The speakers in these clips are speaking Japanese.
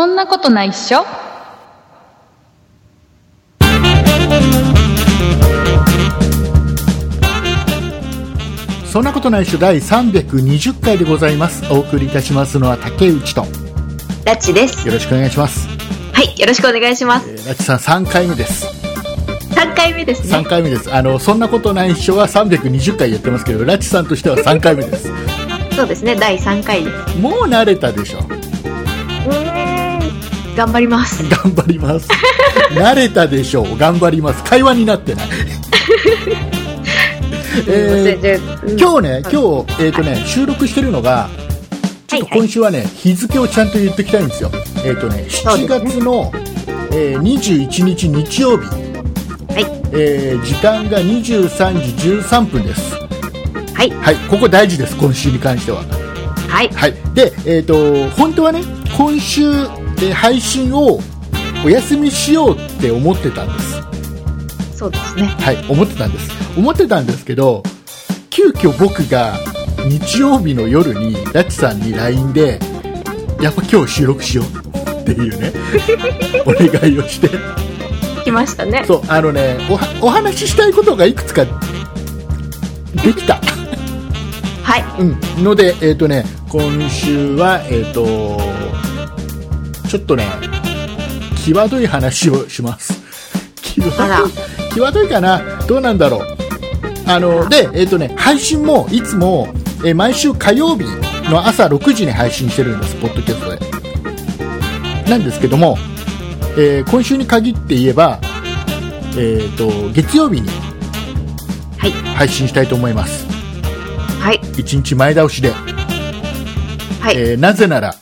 そんなことないっしょ。そんなことないっしょ。第320回でございます。お送りいたしますのは竹内と。よラッチです。ろしくお願いします、はい、よろしくお願いします。えー、ラッチさん3回目です。3回目です3ね。回目です。あのそんなことないっしょは320回やってますけどラッチさんとしては3回目です。そうですね、第3回です。もう慣れたでしょ。うーん、頑張ります。頑張ります。慣れたでしょう。頑張ります。会話になってない。えー今日ね、今日、えーとね、収録してるのが、ちょっと今週はね、日付をちゃんと言っておきたいんですよ。えっ、とね、7そうですね。月の、えー21日日曜日、はい、えー時間が23時13分です。はい、はい、ここ大事です、今週に関しては。はい、はい。で、えっ、と、本当はね、今週、えー配信をお休みしようって思ってたんです。そうですね。はい、思ってたんです。思ってたんですけど、急遽僕が日曜日の夜にラッチさんに LINE で、やっぱ今日収録しようっていうね、お願いをして、来ましたね。そう、あのね、おはお話ししたいことがいくつかできた。はい、うん。ので、えっ、とね、今週は、えっ、と、ちょっとね、際どい話をします。際どい、際どいかな？どうなんだろう？あの、で、えっ、とね、配信も、いつも、えー毎週火曜日の朝6時に配信してるんです、ポッドキャストで。なんですけども、えー今週に限って言えば、えっ、と、月曜日にはい、配信したいと思います。はい、1日前倒しで。はい、えーなぜなら、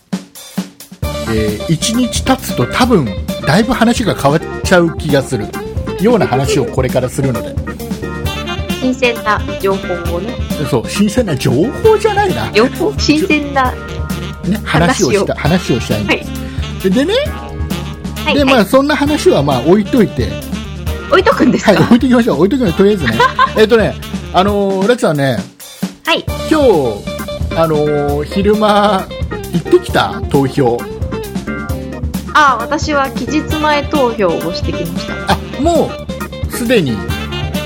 え1日経つと多分だいぶ話が変わっちゃう気がするような話をこれからするので。新鮮な情報をね、そう新鮮な情報じゃないな、情報？新鮮な、ね、話をした話を。したいんはい。です、、ででねはい、で、まあ、はい、そんな話はまあ置いといて、置いとくんですはい、か置いときましょう。置いときましょうとりあえずね。えっとねあのーラチさんね。はい、今日あのー昼間行ってきた投票あ、私は期日前投票をしてきました。あもうすでに。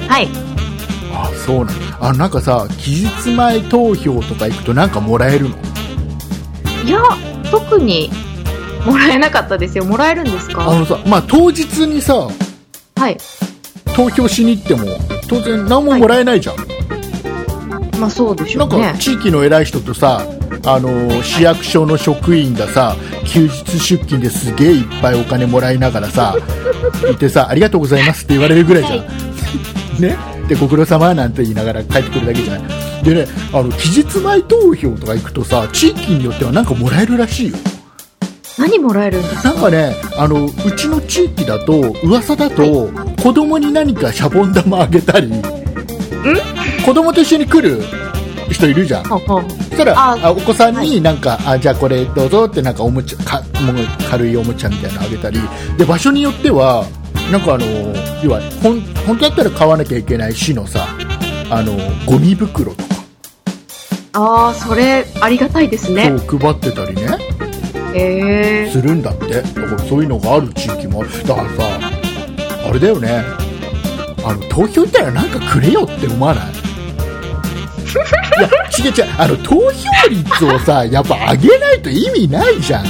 はい、あそうなんだあなんかさ期日前投票とか行くとなんかもらえるの？いや、特にもらえなかったですよ。もらえるんですあかのさまあ当日にさはい、投票しに行っても当然何ももらえないじゃん、まあそうでしょなんかうね。地域の偉い人とさあの市役所の職員がさ休日出勤ですげえいっぱいお金もらいながらさ行ってさありがとうございますって言われるぐらいじゃん、はね？でご苦労様なんて言いながら帰ってくるだけじゃない。でねあの期日前投票とか行くとさ地域によってはなんかもらえるらしいよ。何もらえるんですか？なんかね、あの、うちの地域だと、噂だと、子供に何かシャボン玉あげたり、子供と一緒に来る人いるじゃん。そしたら、ああお子さんはになんか、あ、じゃあこれどうぞってなんかおもちゃ、かもう軽いおもちゃみたいなのあげたり、で、場所によっては、なんかあの、要は、ほん、本当だったら買わなきゃいけない市のさ、あの、ゴミ袋とか、ああ、それ、ありがたいですね。そう配ってたりね。へえ。するんだってだからそういうのがある地域もあるだからさあれだよねあの投票行ったらなんかくれよって思わない？いや違う違う。あの投票率をさやっぱ上げないと意味ないじゃん。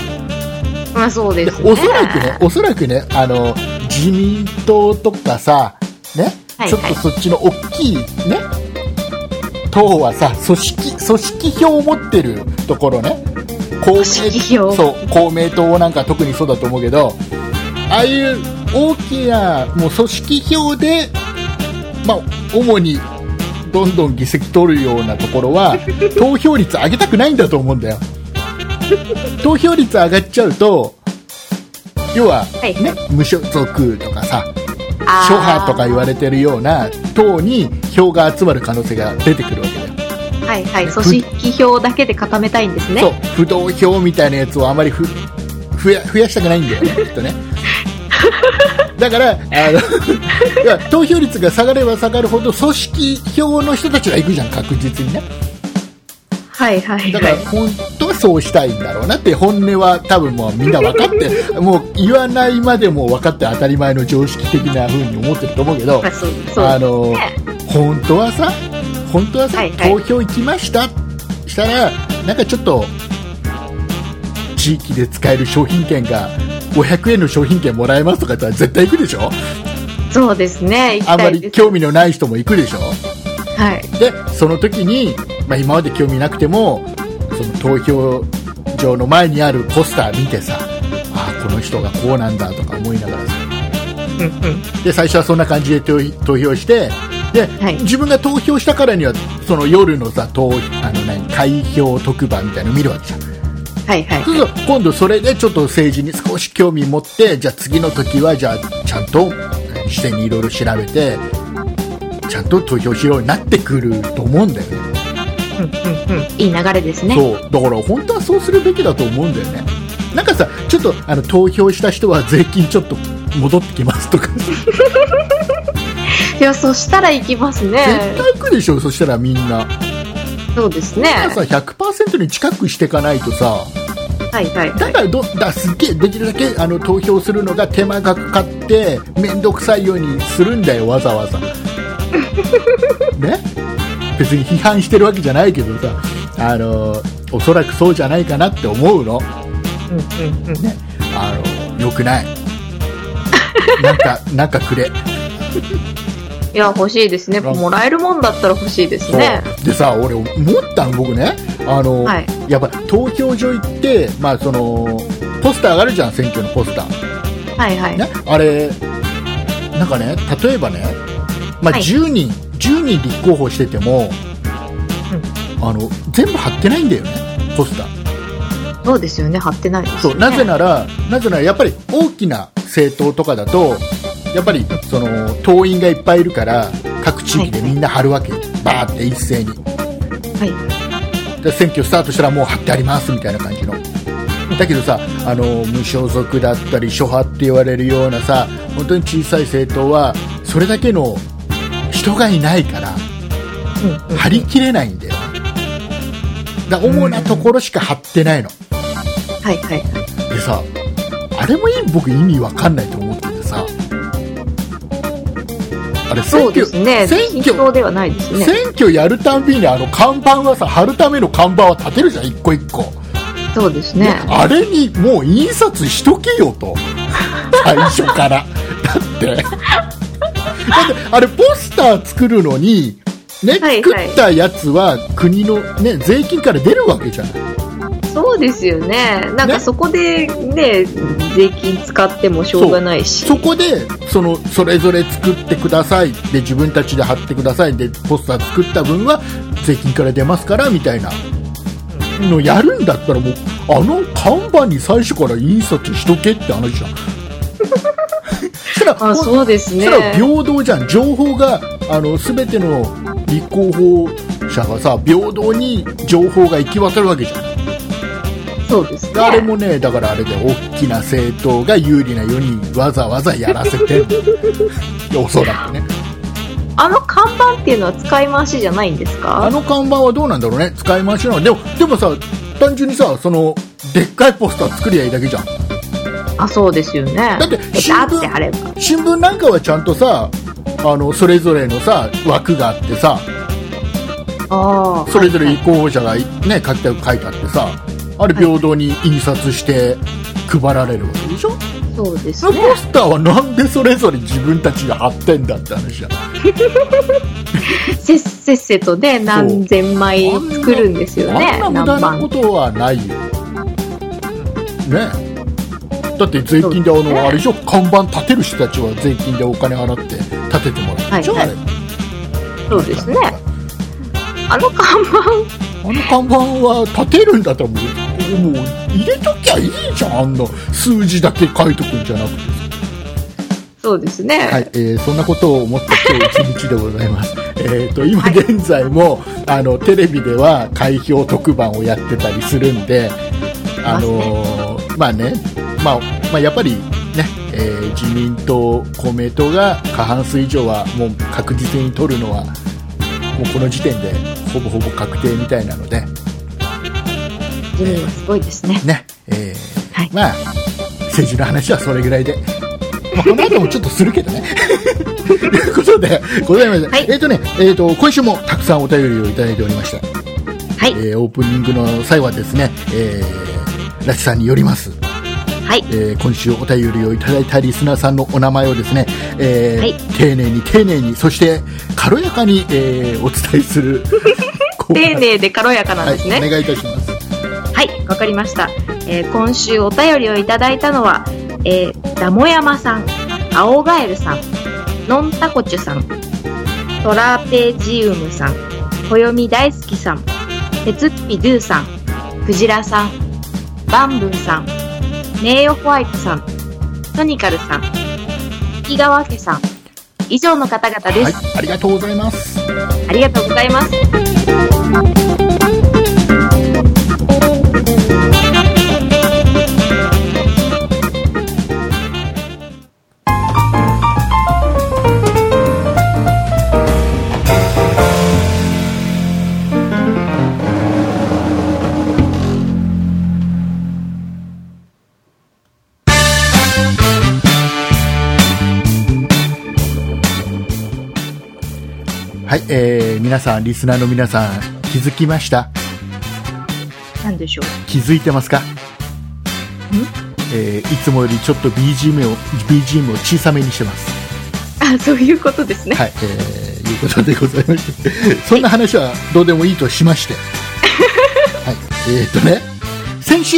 まあそうですね。おそらくねおそらくねあの自民党とかさね、はい。ちょっとそっちの大きいね党はさ組織組織票を持ってるところね。公明組織票。そう公明党なんか特にそうだと思うけどああいう大きなもう組織票で、まあ、主にどんどん議席取るようなところは 投票率上げたくないんだと思うんだよ。投票率上がっちゃうと要は、はい。ね、無所属とかさ諸派とか言われてるような党に票が集まる可能性が出てくるわけだよ。はいはい。組織票だけで固めたいんですね。そう。不動票みたいなやつをあまりふ増や増やしたくないんだよねきっとね だからあの いや投票率が下がれば下がるほど組織票の人たちが行くじゃん確実にね。はいはいだからはい。本当はそうしたいんだろうなって本音は多分もうみんな分かって もう言わないまでも分かって当たり前の常識的な風に思ってると思うけどまあ、そう、そう。あのね。本当はさ本当はさ、はいはい。投票行きました？したらなんかちょっと地域で使える商品券が500円の商品券もらえますとか言ったら絶対行くでしょ？そうですね。あんまり。興味のない人も行くでしょ？はい。でその時に、まあ、今まで興味なくてもその投票場の前にあるポスター見てさあこの人がこうなんだとか思いながらさうんうん。で最初はそんな感じで投投票してで、はい自分が投票したからにはその夜のさ投あの何開票特番みたいなの見るわけじゃんはいはい。そうすると今度それでちょっと政治に少し興味持ってじゃあ次の時はじゃあちゃんと視点にいろいろ調べてちゃんと投票しようになってくると思うんだよねうんうんうん。いい流れですね。そうだから本当はそうするべきだと思うんだよねなんかさちょっとあの投票した人は税金ちょっと戻ってきますとか いや、そしたら行きますね。絶対行くでしょ？そしたらみんなそうですね。さ100%に近くしていかないとさはいはいはい。だからどだすっげえできるだけあの投票するのが手間がかかって面倒くさいようにするんだよわざわざ ね？別に批判してるわけじゃないけどさあのおそらくそうじゃないかなって思うのうんうんうん。あのよくないなんかなんかくれいや、欲しいですね。もらえるもんだったら欲しいですね。でさ俺思ったの僕ねあの、はいやっぱ投票所行って、まあ、そのポスターがあるじゃん？選挙のポスターはいはい。ね、あれ、なんかね、例えばね、まあ、はい10人、10人立候補してても、あの全部貼ってないんだよね、ポスター。そうですよね。貼ってないですよね。そうなぜなら、なぜならやっぱり大きな政党とかだと、やっぱりその党員がいっぱいいるから、各地域でみんな貼るわけ、バーって一斉に。はい。で選挙スタートしたらもう貼ってありますみたいな感じの。だけどさあの無所属だったり諸派って言われるようなさ本当に小さい政党はそれだけの人がいないからうんうん。貼りきれないんだよだ主なところしか貼ってないのはいはいはい。でさあれもいい僕意味わかんないと思ってあれ選そう挙ですね。選均挙等ではないですね。選挙やるたんびにあの看板はさ貼るための看板は立てるじゃん一個一個そうですね。あれにもう印刷しとけよと 最初からだってだってあれポスター作るのにね、はいはい作ったやつは国の、ね、税金から出るわけじゃないそうですよね。なんね。かそこでね、税金使ってもしょうがないし。そこでそのそれぞれ作ってください。で自分たちで貼ってください。でポスター作った分は税金から出ますからみたいな。のやるんだったらもうあの看板に最初から印刷しとけって話じゃん。そらあ、そうですね。そ。ら平等じゃん。情報があの全ての立候補者がさ平等に情報が行き渡るわけじゃんそうですね。あれもねだからあれで大きな政党が有利なようにわざわざやらせて おそらくねあの看板っていうのは使い回しじゃないんですか？あの看板はどうなんだろうね使い回しなのでもでもさ単純にさそのでっかいポスター作りゃいいだけじゃんあ、そうですよね。だってえ新聞だってあれば。新聞なんかはちゃんとさあのそれぞれのさ枠があってさああ。それぞれ候補者が、ね、書きたく書いてあってさあれ平等に印刷して配られるわけでしょ、そうですね。ポスターはなんでそれぞれ自分たちが貼ってんだって話じゃん。せっせっせとね、何千枚作るんですよね。あんな無駄なこ何とはないよ。ね。だって税金であの、ねあれでしょ？看板立てる人たちは税金でお金払って立ててもらうでしょ、はいはい。あれ。そうですね。あの看板、あの看板は立てるんだったらもうもう入れときゃいいじゃんあんな数字だけ書いとくんじゃなくてそうですね。はい、えーそんなことを思った今日一日でございます。えっと、今現在も、あの、テレビでは開票特番をやってたりするんで、あのーまあね、まあ、まあ、やっぱりね、えー自民党、公明党が過半数以上はもう確実に取るのは、もうこの時点でほぼほぼ確定みたいなので、自民はすごいですね。ね、えーはいまあ、政治の話はそれぐらいで。まあ、この後もちょっとするけどね。ということで、ございまして、はいえっ、とね、えっ、と、今週もたくさんお便りをいただいておりまして、はい。えーオープニングの最後はですね、えー、ラチさんによります。はい。えー今週お便りをいただいたリスナーさんのお名前をですね、えーはい丁寧に丁寧に、そして軽やかに、えーお伝えする 丁寧で軽やかなんですね。はい、お願いいたします。はい、わかりました。えー今週お便りをいただいたのは、えーダモヤマさん、青ガエルさん、ノンタコチュさん、トラペジウムさん、暦大好きさん、テツッピドゥさん、クジラさん、バンブンさん、名誉ホワイトさん、トニカルさん、木川家さん、以上の方々です。はい、ありがとうございます。ありがとうございます。皆さん、リスナーの皆さん、気づきました？なんでしょう？気づいてますか？えーいつもよりちょっと BGM を BGM を小さめにしてます。あ、そういうことですね。はい、えーいうことでございまして、そんな話はどうでもいいとしまして、はい、えーっとね、先週、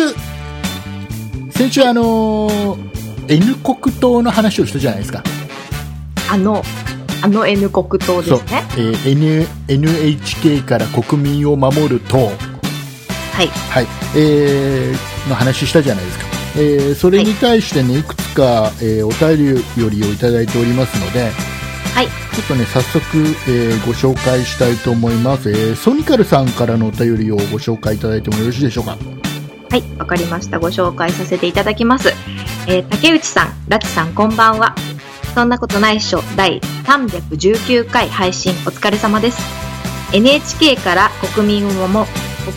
先週あのー N 国党の話をしたじゃないですか。あの、あの N 国党ですね。、えー N NHK から国民を守る党、はい。はい、えーの話したじゃないですか。えーそれに対してね、いくつか、えーお便りよりをいただいておりますので、はい。ちょっとね、早速、えーご紹介したいと思います、えーソニカルさんからのお便りをご紹介いただいてもよろしいでしょうか？はい、わかりました。ご紹介させていただきます。えー竹内さん、ラチさん、こんばんは。そんなことないっしょ、第319回配信お疲れ様です。NHK から国民をも、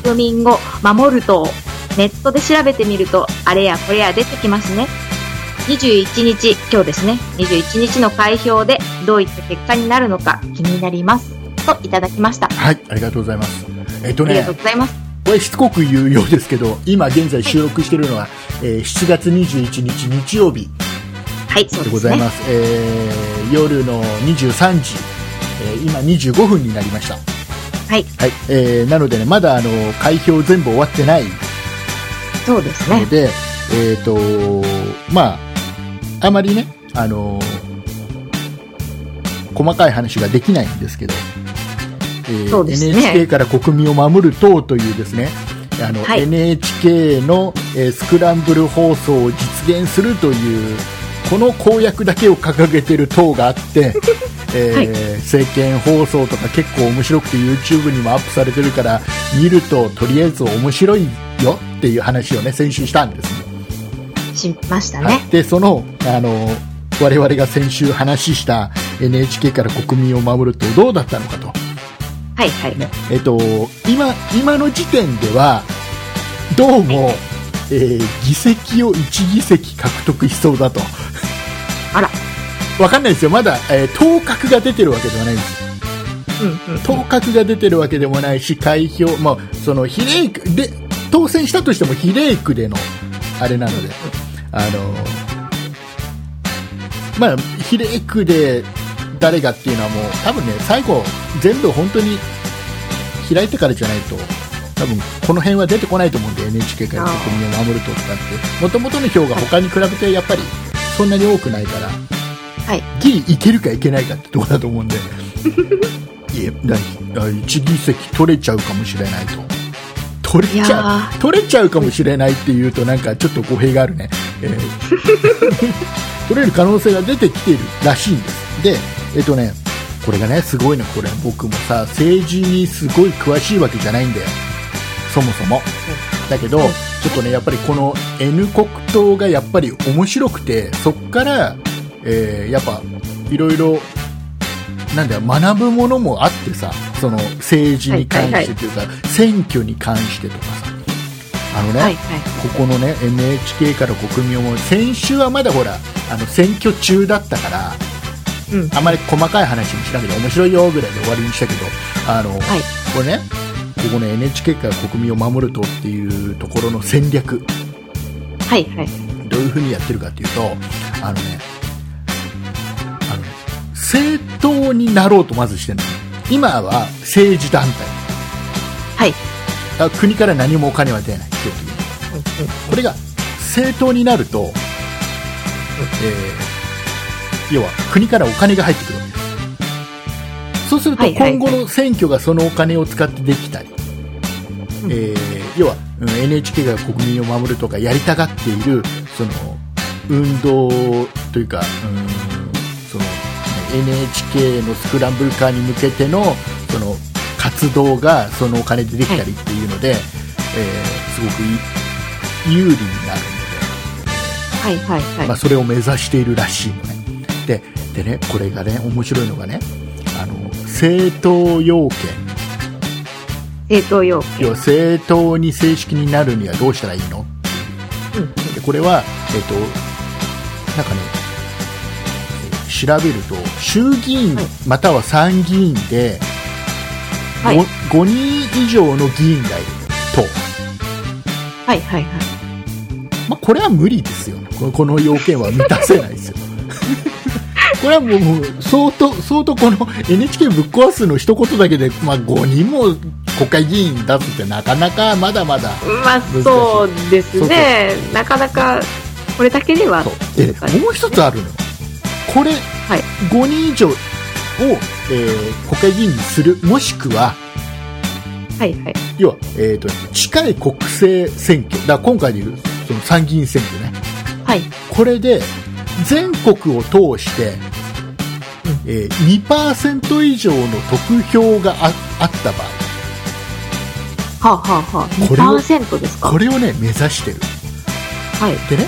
国民を守ると、ネットで調べてみると、あれやこれや出てきますね。21日、今日ですね、21日の開票でどういった結果になるのか気になります。といただきました。はい、ありがとうございます。えっ、とねありがとう、ございます。これしつこく言うようですけど、今現在収録しているのは、えー7月21日日曜日はい、そうで。ございます。えー夜の23時、えー今25分になりました。はい、はい、えーなのでね、まだあの、開票全部終わってないそうですねの。で、えっ、と、まあ、あまりね、あの細かい話ができないんですけど、えーね NHK から国民を守る党というですね、あの、はい NHK の、えースクランブル放送を実現するという、この公約だけを掲げてる党があって、えーはい。政見放送とか結構面白くて YouTube にもアップされてるから見るととりあえず面白いよっていう話をね先週したんですね。しましたはい。ね。でそのあの我々が先週話した NHK から国民を守るとどうだったのかと、はい、はい。ね。えっと、今今の時点ではどうも、えー議席を1議席獲得しそうだとあら。わかんないですよまだ、えー当確が出てるわけではないんですうんうん。当確が出てるわけでもないし開票、まあ、その比例区で当選したとしても比例区でのあれなので、あのまあ、比例区で誰がっていうのはもう多分ね最後全部本当に開いてからじゃないと多分この辺は出てこないと思うんで NHK から国民を守るとかってもともとの票が他に比べてやっぱりそんなに多くないからはい。ギリいけるかいけないかってとこだと思うんで いやだ1議席取れちゃうかもしれないと。取れちゃう？ー、取れちゃうかもしれないっていうとなんかちょっと語弊があるね、えー 取れる可能性が出てきているらしいんです。でえっ、とねこれがねすごいねこれ僕もさ政治にすごい詳しいわけじゃないんだよ。そもそも。だけど、ちょっとねやっぱりこの N 国党がやっぱり面白くてそっから、えーやっぱいろいろなんだよ学ぶものもあってさその政治に関してというか、選挙に関してとかさあのね、はいはい。ここのね NHK から国民を守る先週はまだほらあの選挙中だったからうん。あまり細かい話にしなくて面白いよぐらいで終わりにしたけどあの、はい。これねここの NHK から国民を守るとっていうところの戦略。はいはい。どういうふうにやってるかっていうとあのねあの政党になろうとまずしてるの。今は政治団体。はい。あ国から何もお金は出ない基本的にこれが政党になると、えー要は国からお金が入ってくるそうするとはいはい。今後の選挙がそのお金を使ってできたり、うん。えー要はうん NHK が国民を守るとかやりたがっているその運動というかうんその NHK のスクランブル化に向けてのその活動がそのお金でできたりっていうので、えーすごくい有利になるので、はいはいはい。まあ、それを目指しているらしいのね。ででねこれがね面白いのがね政党要件。政党要件。要は政党に正式になるにはどうしたらいいの？うん。でこれは、えっとなんかね調べると衆議院はい。または参議院で 5,、はい。5人以上の議員がいると、はいはいはい。まあ、これは無理ですよ。このこの要件は満たせないですよ これはもう相当相当この NHK ぶっ壊すの一言だけで、まあ、5人も国会議員出すってなかなかまだまだまあそうですね。なかなか、これだけでは。でもう一つあるのよこれ、はい5人以上を、えー国会議員にするもしくははいはい。要は、えー、と近い国政選挙だ今回でいうその参議院選挙ねはい。これで全国を通して、えー2%以上の得票がああった場合はあ、はあはあ、これを2%ですか？これをね目指してるはい。でね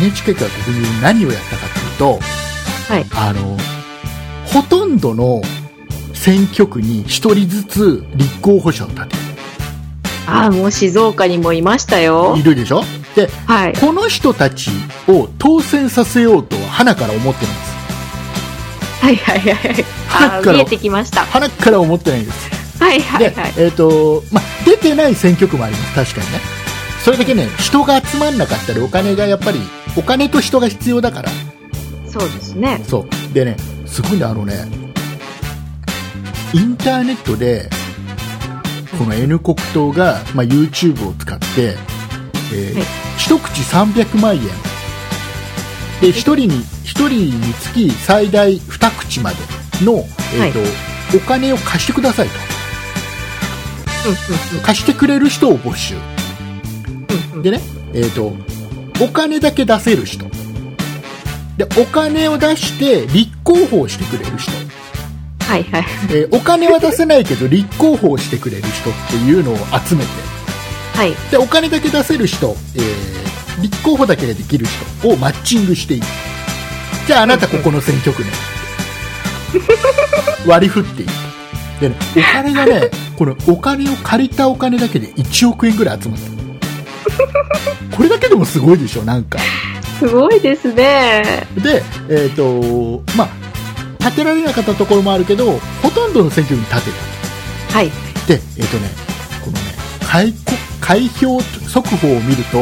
NHK から国民に何をやったかというとはい。あのほとんどの選挙区に1人ずつ立候補者を立てああ、もう静岡にもいましたよるい。るでしょ？ではい。この人たちを当選させようとは花から思ってるんですはいはいはいはい。ああ、だから見えてきました。花から思ってないんですはいはいで、はい。えっ、と、まあ、出てない選挙区もあります、確かにね。それだけね、人が集まんなかったり、お金がやっぱり、お金と人が必要だから、そうですね。そう。でね、すごいね、あのね、インターネットで、この N 国党が、まあ、YouTube を使って、えーはい一口300万円。で、一人に、一人につき最大二口までの、えっ、と、お金を貸してくださいと。うん貸してくれる人を募集。うんうんうん。でね、えっ、と、お金だけ出せる人。で、お金を出して立候補をしてくれる人。はいはい。えーお金は出せないけど立候補をしてくれる人っていうのを集めて、はい。で、お金だけ出せる人、えー立候補だけができる人をマッチングしていく。じゃああなたここの選挙区ね。割り振っていく。でね、お金がね、このお金を借りたお金だけで1億円ぐらい集まってる。これだけでもすごいでしょ、なんか。すごいですね。で、えっ、と、まあ、立てられなかったところもあるけど、ほとんどの選挙区に立てた。はい。で、えっ、とね、このね、開こ開票速報を見ると、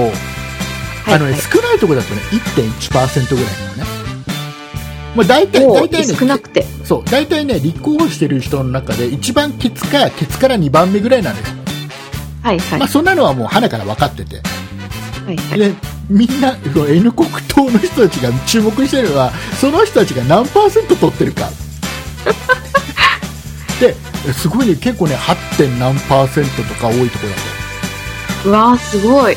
あのね、はいはい少ないところだとね、1.1%ぐらいなのね。まあ、大体、大体ね、少なくて。そう、大体ね、立候補してる人の中で、一番ケツか、ケツから2番目ぐらいなのよ。はいはい。まあ、そんなのはもう、花から分かってて。はいはい。で、みんな、N 国党の人たちが注目してるのは、その人たちが何パーセント取ってるか。で、すごいね、結構ね、8. 点何パーセントとか多いところだと。うわーすごい。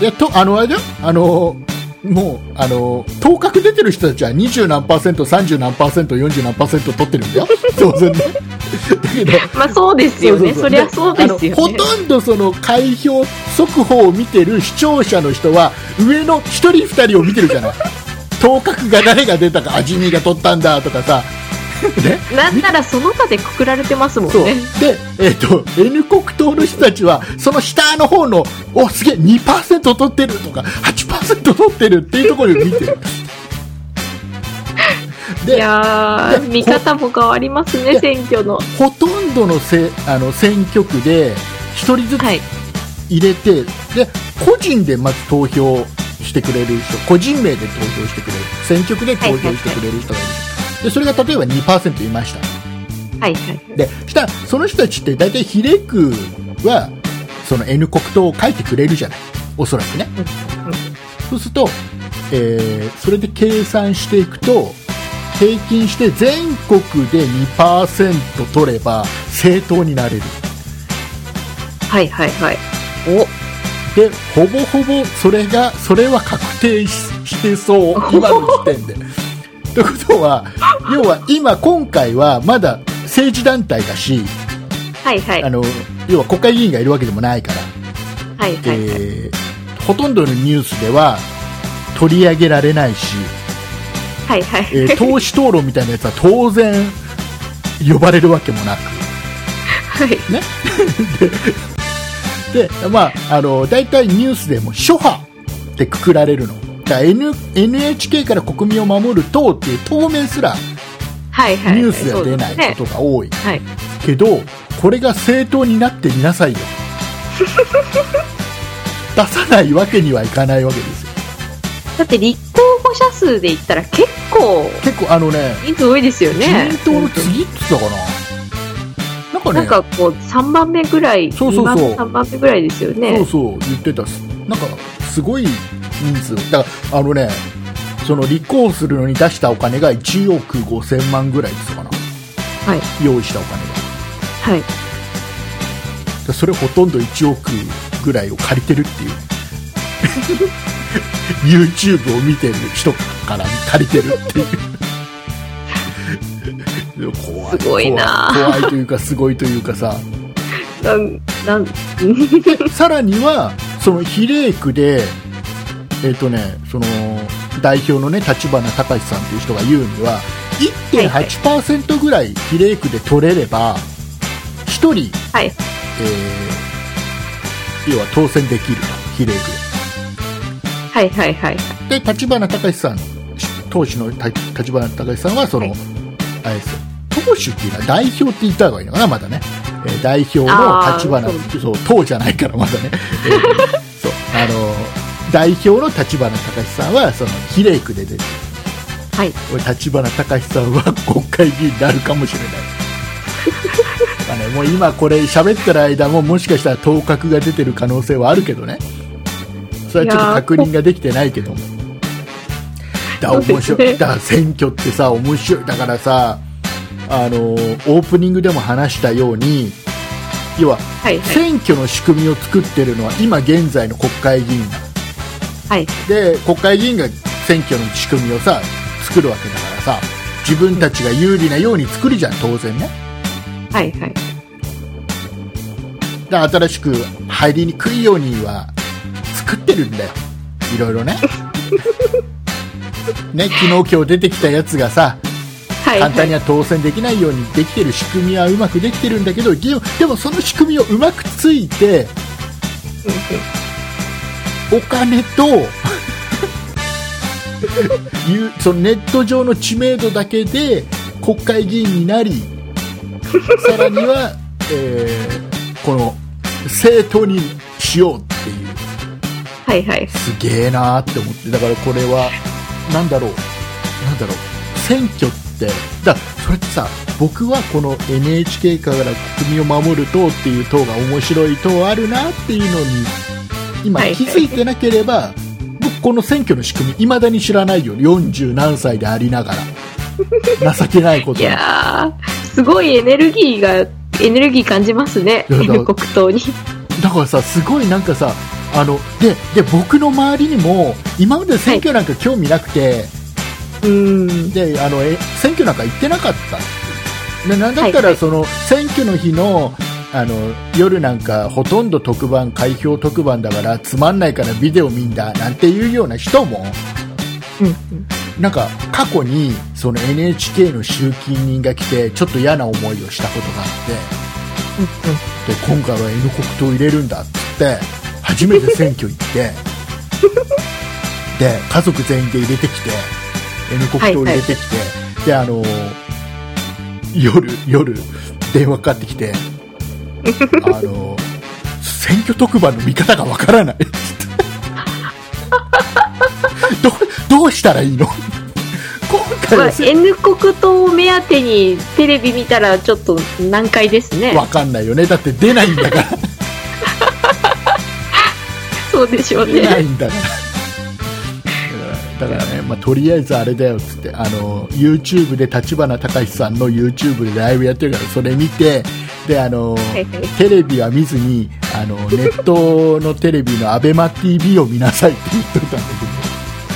いや、と、あの、あれだよ、あの、もう、あの、当確出てる人たちは20何パーセント、30何パーセント、40何パーセント取ってるんだよ。当然ね。だけど、まあそうですよね。そりゃそうですよね。ほとんどその開票速報を見てる視聴者の人は、上の1人2人を見てるじゃない。当確が誰が出たか、味見が取ったんだとかさ。ね？なんならその他でくくられてますもん。ね。で、えっ、と、N 国党の人たちはその下の方のおすげえ2%取ってるとか8%取ってるっていうところで見てる いやー、で見方も変わりますね、で選挙の。ほとんどのせあの選挙区で1人ずつはい。入れて、で個人でまず投票してくれる人個人名で投票してくれる選挙区で投票してくれる人がいる、でそれが例えば2%いました。はいはい。でしたらその人たちって大体比例区はその N 国党を書いてくれるじゃない。おそらくね。そうすると、えーそれで計算していくと平均して全国で2%取れば政党になれる。はいはいはい。でほぼほぼそれがそれは確定ししてそう。今の時点でということは要は今今回はまだ政治団体だしはいはい。あの要は国会議員がいるわけでもないから、はいはいはい。えーほとんどのニュースでは取り上げられないし、はいはい。えー 党首討論みたいなやつは当然呼ばれるわけもなくはい。で、まあ、あの大体ニュースでも諸派ってくくられるのだから、N、NHK から国民を守る党っていう当面すら。ニュースでは出ないことが多い、はい。けどこれが政党になってみなさいよ出さないわけにはいかないわけですよだって立候補者数で言ったら結構結構あのね人数多いですよね。自民党の次って言ってたかななんかねなんかこう3番目ぐらい、そうそうそう2番3番目ぐらいですよね。そうそう言ってたなんかすごい人数だからあのねその立候補するのに出したお金が1億5000万ぐらいですかなはい。用意したお金がはい。でそれほとんど1億ぐらいを借りてるっていう YouTube を見てる人から借りてるっていう怖いすごいな怖い怖いというかすごいというかさなん、な、さらにはその比例区でえっ、とねその代表のね立花隆さんという人が言うにははいはい1.8%ぐらい比例区で取れれば1人、はい。えー要は当選できると比例区はいはいはい。でで立花隆さん党首のた立花隆さんはその、はい。あれです。よ党首っていうのは代表って言った方がいいのかなまだね、えー代表の立花そうそう党じゃないからまだね、えー そうあの代表の立花隆さんはその比例区で出てはい。俺立花隆さんは国会議員になるかもしれない。まあね、もう今これ喋ってる間ももしかしたら当確が出てる可能性はあるけどね。それはちょっと確認ができてないけども。だ面白い。だ選挙ってさ面白い。だからさあのオープニングでも話したように要ははいはい。選挙の仕組みを作ってるのは今現在の国会議員はい。で国会議員が選挙の仕組みをさ作るわけだからさ自分たちが有利なように作るじゃん当然ね。はいはい。で新しく入りにくいようには作ってるんだよ。いろいろね。ね昨日今日出てきたやつがさはい簡単には当選できないようにできてる仕組みはうまくできてるんだけどでもその仕組みをうまくついてお金と いうそのネット上の知名度だけで国会議員になりさらには、えーこの政党にしようっていう。はいはい。すげえなーって思って。だからこれはなんだろう。なんだろう。選挙ってだそれってさ僕はこの NHK から国民を守る党っていう党が面白い党あるなっていうのに今はいはい気づいてなければ、僕この選挙の仕組みいまだに知らないよ40何歳でありながら情けないこといにやー、すごいエネルギーが、エネルギー感じますね。国党に。だからさすごいなんかさあのでで僕の周りにも今まで選挙なんか興味なくて、うん。であのえ選挙なんか行ってなかったでなんだったはいはいらその選挙の日のあの夜なんかほとんど特番開票特番だからつまんないからビデオ見んだなんていうような人もうんうん。なんか過去にその NHK の集金人が来てちょっと嫌な思いをしたことがあってで今回は N 国党を入れるんだっつって初めて選挙行って で家族全員で入れてきて N 国党を入れてきて、であの夜夜電話かかってきてあの選挙特番の見方がわからない どどうしたらいいの？今回まあは、せ N 国党を目当てにテレビ見たらちょっと難解ですね。わかんないよねだって出ないんだから そうでしょう出なね。いんだから。だからね、まあ、とりあえずあれだよっつって。あの YouTube で立花隆さんの YouTube でライブやってるからそれ見てであの、テレビは見ずにあのネットのテレビの ABEMATV を見なさいって言っといたんだ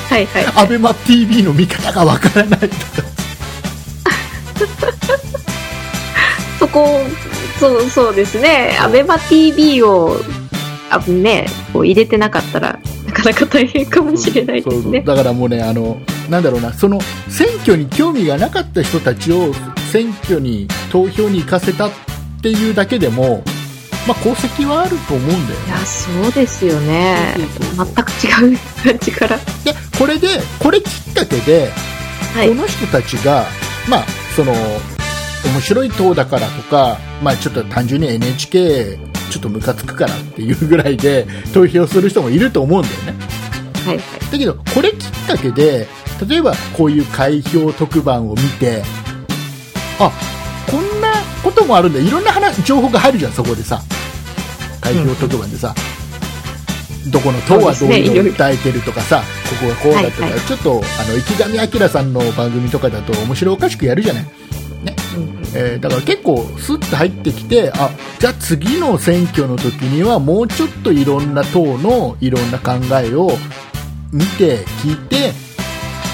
はいはい。けど ABEMATV の見方がわからないと。かそこ、そう、そうですね。アベマ TV を、あね、こう入れてなかったら、なかなか大変かもしれないですね。だからもうねあのなんだろうなその選挙に興味がなかった人たちを選挙に投票に行かせたっていうだけでも、まあ、功績はあると思うんだよねいや、そうですよね。全く違う感じから。でこれでこれきっかけで、はいこ。の人たちがまあその面白い党だからとか、まあ、ちょっと単純に NHK ちょっとムカつくからっていうぐらいで投票する人もいると思うんだよね。はいはい。だけどこれきっかけで例えばこういう開票特番を見てあこんなこともあるんだ。いろんな話情報が入るじゃんそこでさ。開票特番でさ、どこの党はどういうのを訴えてるとかさ、ここがこうだとか、はいはい。ちょっとあの池上彰さんの番組とかだと面白おかしくやるじゃない、うんえーだから結構スッと入ってきてあじゃあ次の選挙の時にはもうちょっといろんな党のいろんな考えを見て聞いて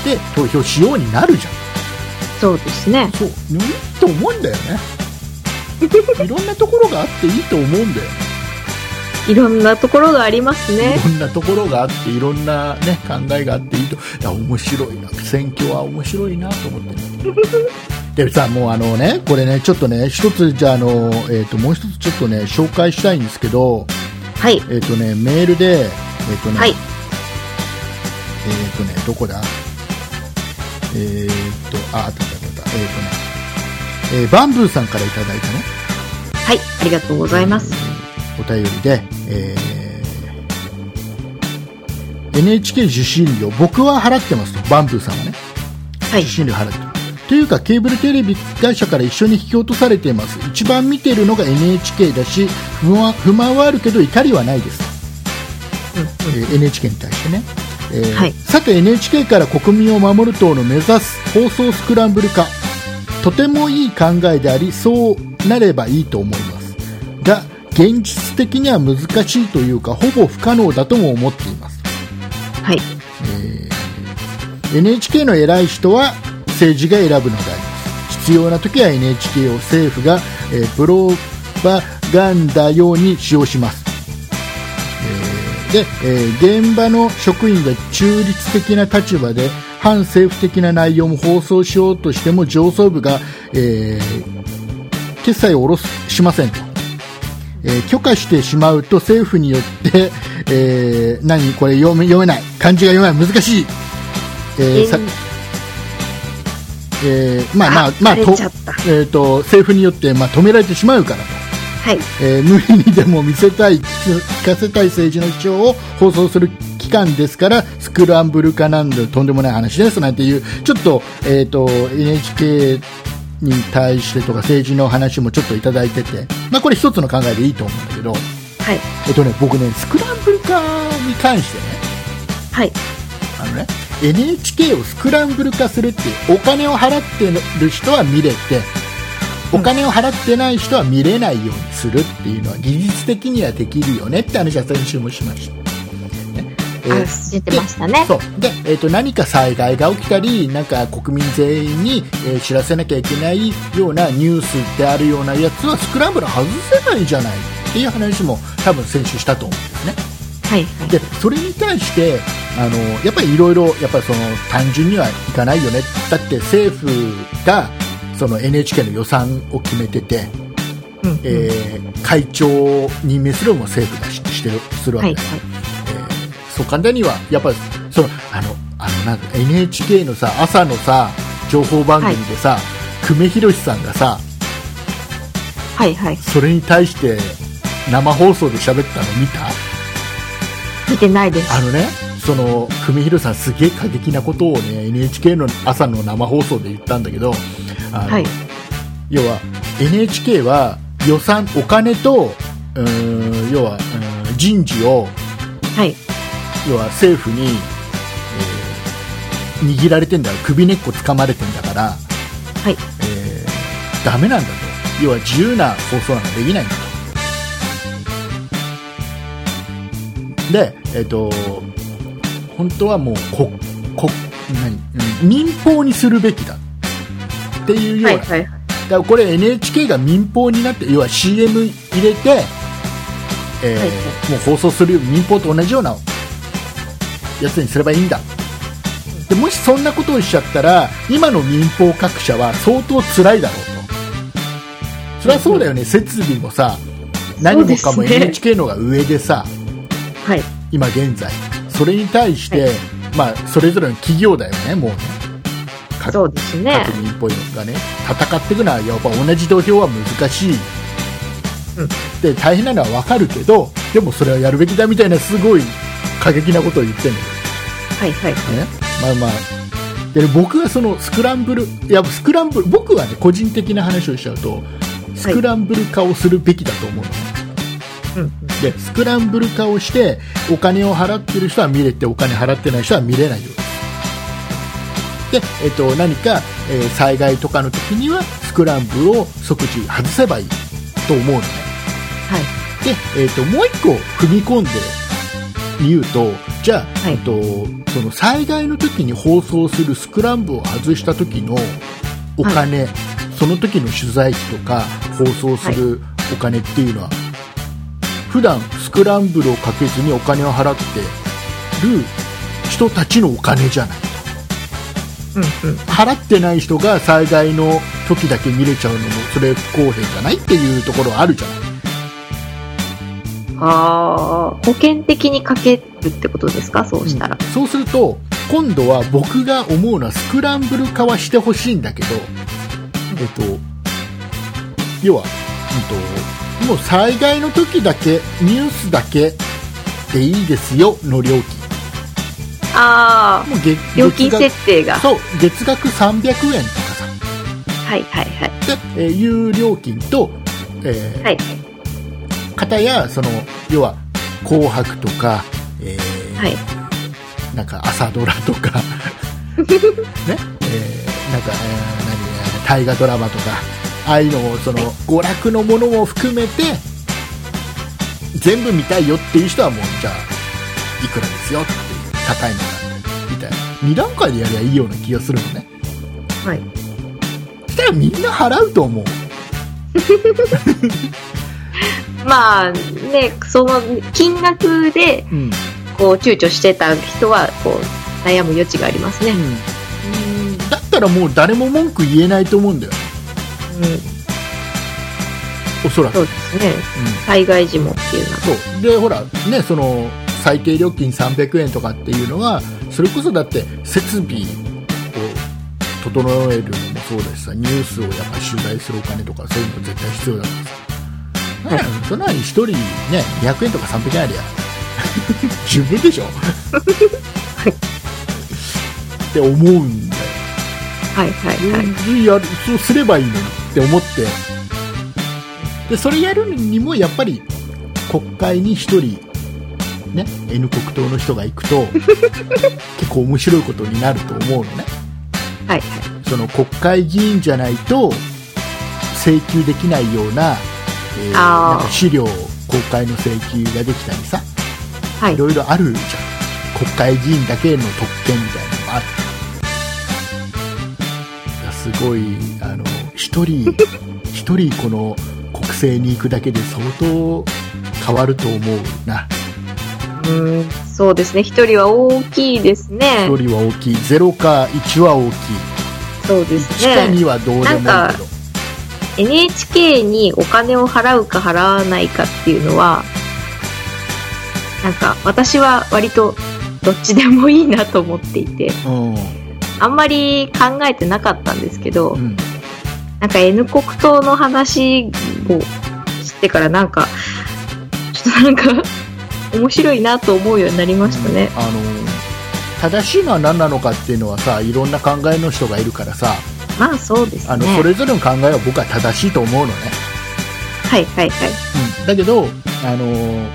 で投票しようになるじゃん。そうですね。そう。いいと思うんだよね。いろんなところがあっていいと思うんだよいろんなところがありますね。い。ろんなところがあっていろんな、ね、考えがあっていいと。いや面白いな。選挙は面白いなと思ってね でさもうあのねこれねちょっとね一つじゃああの、えー、ともう一つちょっとね紹介したいんですけどはい。えっ、とねメールでえっ、とね、はい。えっ、とねどこだ？えっ、とああったあったあったえっ、とね、えーバンブーさんからいただいたねはい。ありがとうございます。お便りで、えー NHK 受信料僕は払ってますとバンブーさんはねはい受。信料払ってるというかケーブルテレビ会社から一緒に引き落とされています。一番見てるのが NHK だし不満不満はあるけど怒りはないです、うんうん。えー NHK に対してね、えーはい。さて NHK から国民を守る党の目指す放送スクランブル化。とてもいい考えでありそうなればいいと思います。が現実的には難しいというかほぼ不可能だとも思っています。はい。NHK の偉い人は政治が選ぶのであります。必要な時は NHK を政府が、えープロパガンダ用に使用します、えーで、え現場の職員が中立的な立場で反政府的な内容も放送しようとしても上層部が、えー決済を下ろすしませんと、え許可してしまうと政府によって、えー何これ読め読めない。漢字が読めない。難しい、えーえーまあまあまあと。えーと政府によって、まあ、止められてしまうからと、はい。えー無理にでも見せたい聞かせたい政治の主張を放送する機関ですからスクランブル化なんでとんでもない話ですなんていうちょっと,、えー、と NHK に対してとか政治の話もちょっといただいてて、まあ、これ一つの考えでいいと思うんだけど、はい。えっとね、僕ねスクランブル化に関してねはい。あのね NHK をスクランブル化するっていうお金を払ってる人は見れてお金を払ってない人は見れないようにするっていうのは技術的にはできるよねって話は先週もしました。ねえーあ、知ってましたね。で、えー、と何か災害が起きたりなんか国民全員に、えー知らせなきゃいけないようなニュースであるようなやつはスクランブル外せないじゃないっていう話も多分先週したと思うんですね。はい。はい。でそれに対してあのやっぱりいろいろやっぱりその単純にはいかないよね。だって政府がその NHK の予算を決めててうんうん。えー会長を任命するのも政府がししてるするわはいけだよ、えーそう簡単にはやっぱりそのあのあのなんか NHK のさ朝のさ情報番組でさ、久米宏さんがさはいはい。それに対して生放送で喋ったの見た？見てないです。あのねその久米宏さんすげえ過激なことをね NHK の朝の生放送で言ったんだけどあの、はい。要は NHK は予算お金とうーん要はうーん人事をはい。要は政府に、えー握られてんだ首根っこ掴まれてんだから、はい。えーダメなんだと。要は自由な放送なんかできないんだでえっ、と本当はもうここ何、うん。民放にするべきだっていうような、はいはい。だからこれ NHK が民放になって要は CM 入れて、えーはい。もう放送する民放と同じようなやつにすればいいんだ。でもしそんなことをしちゃったら今の民放各社は相当辛いだろうと。それはそうだよね、設備もさ何もかも NHK のが上でさはい。今現在。それに対して、まあそれぞれの企業だよねもうね。各そうですね。各民放がね。戦っていくのはやっぱ同じ土俵は難しい、うん。で大変なのは分かるけどでもそれはやるべきだみたいなすごい過激なことを言ってるはいはい。ね。まあまあ。で僕はそのスクランブルいやスクランブル僕はね個人的な話をしちゃうとスクランブル化をするべきだと思うの。ね、うんうんでスクランブル化をしてお金を払ってる人は見れてお金払ってない人は見れないようでえっと何か、えー災害とかの時にはスクランブルを即時外せばいいと思うのねはい。で、えっともう一個踏み込んで言うとじゃあ、はい。えっとその災害の時に放送するスクランブルを外した時のお金、その時の取材費とか放送するお金っていうのは、普段スクランブルをかけずにお金を払ってる人たちのお金じゃないうんうん。払ってない人が災害の時だけ見れちゃうのもそれ不公平じゃないっていうところはあるじゃない。ああ保険的にかけるってことですか？そうしたら、うん。そうすると今度は僕が思うのはスクランブル化はしてほしいんだけど、えっと、要は、うんと、もう災害の時だけニュースだけでいいですよの料金。ああもう月料金設定が。そう月額300円とかさはいはいはい。で、えーいう料金と、えーはい。方やその要は「紅白」とか、えーはい。なんか朝ドラとか。ね、えーなんか、えー何、えー大河ドラマとかああいうのをその娯楽のものも含めて全部見たいよっていう人はもうじゃあいくらですよっていう高いのなんでみたいな。2段階でやりゃいいような気がするのね。はい。そしたらみんな払うと思う。まあねその金額でうん、こう躊躇してた人はこう悩む余地がありますね。うん、だったらもう誰も文句言えないと思うんだよ。うんおそらく。そうですね。うん。災害時もっていうのは。そう。でほらねその最低料金300円とかっていうのはそれこそだって設備を整えるのもそうだしさニュースをやっぱ取材するお金とかそういうの絶対必要だからさ、そんなに1人ね200円とか300円ありゃ。十分でしょ。って思うんだよはいはいはい。うんやるそうすればいいのにって思って。でそれやるにもやっぱり国会に1人ね N 国党の人が行くと 結構面白いことになると思うのね。はいはい。その国会議員じゃないと請求できないような,、えーなんか資料公開の請求ができたりさ。はい。いろいろあるじゃん。国会議員だけの特権みたいなのがあるいやすごいあの一人 一人この国政に行くだけで相当変わると思うな。うんそうですね。一人は大きいですね。一人は大きい。0か1は大きい。そうです1かね2はどうでもいいけど。NHK にお金を払うか払わないかっていうのは、なんか私は割とどっちでもいいなと思っていて、うんあんまり考えてなかったんですけど、うんなんか N 国党の話を知ってからなんか、ちょっとなんか、面白いなと思うようになりましたね。あの正しいのは何なのかっていうのはさいろんな考えの人がいるからさまあそうですね。あのそれぞれの考えは僕は正しいと思うのね、はいはいはい。うん、だけど、あの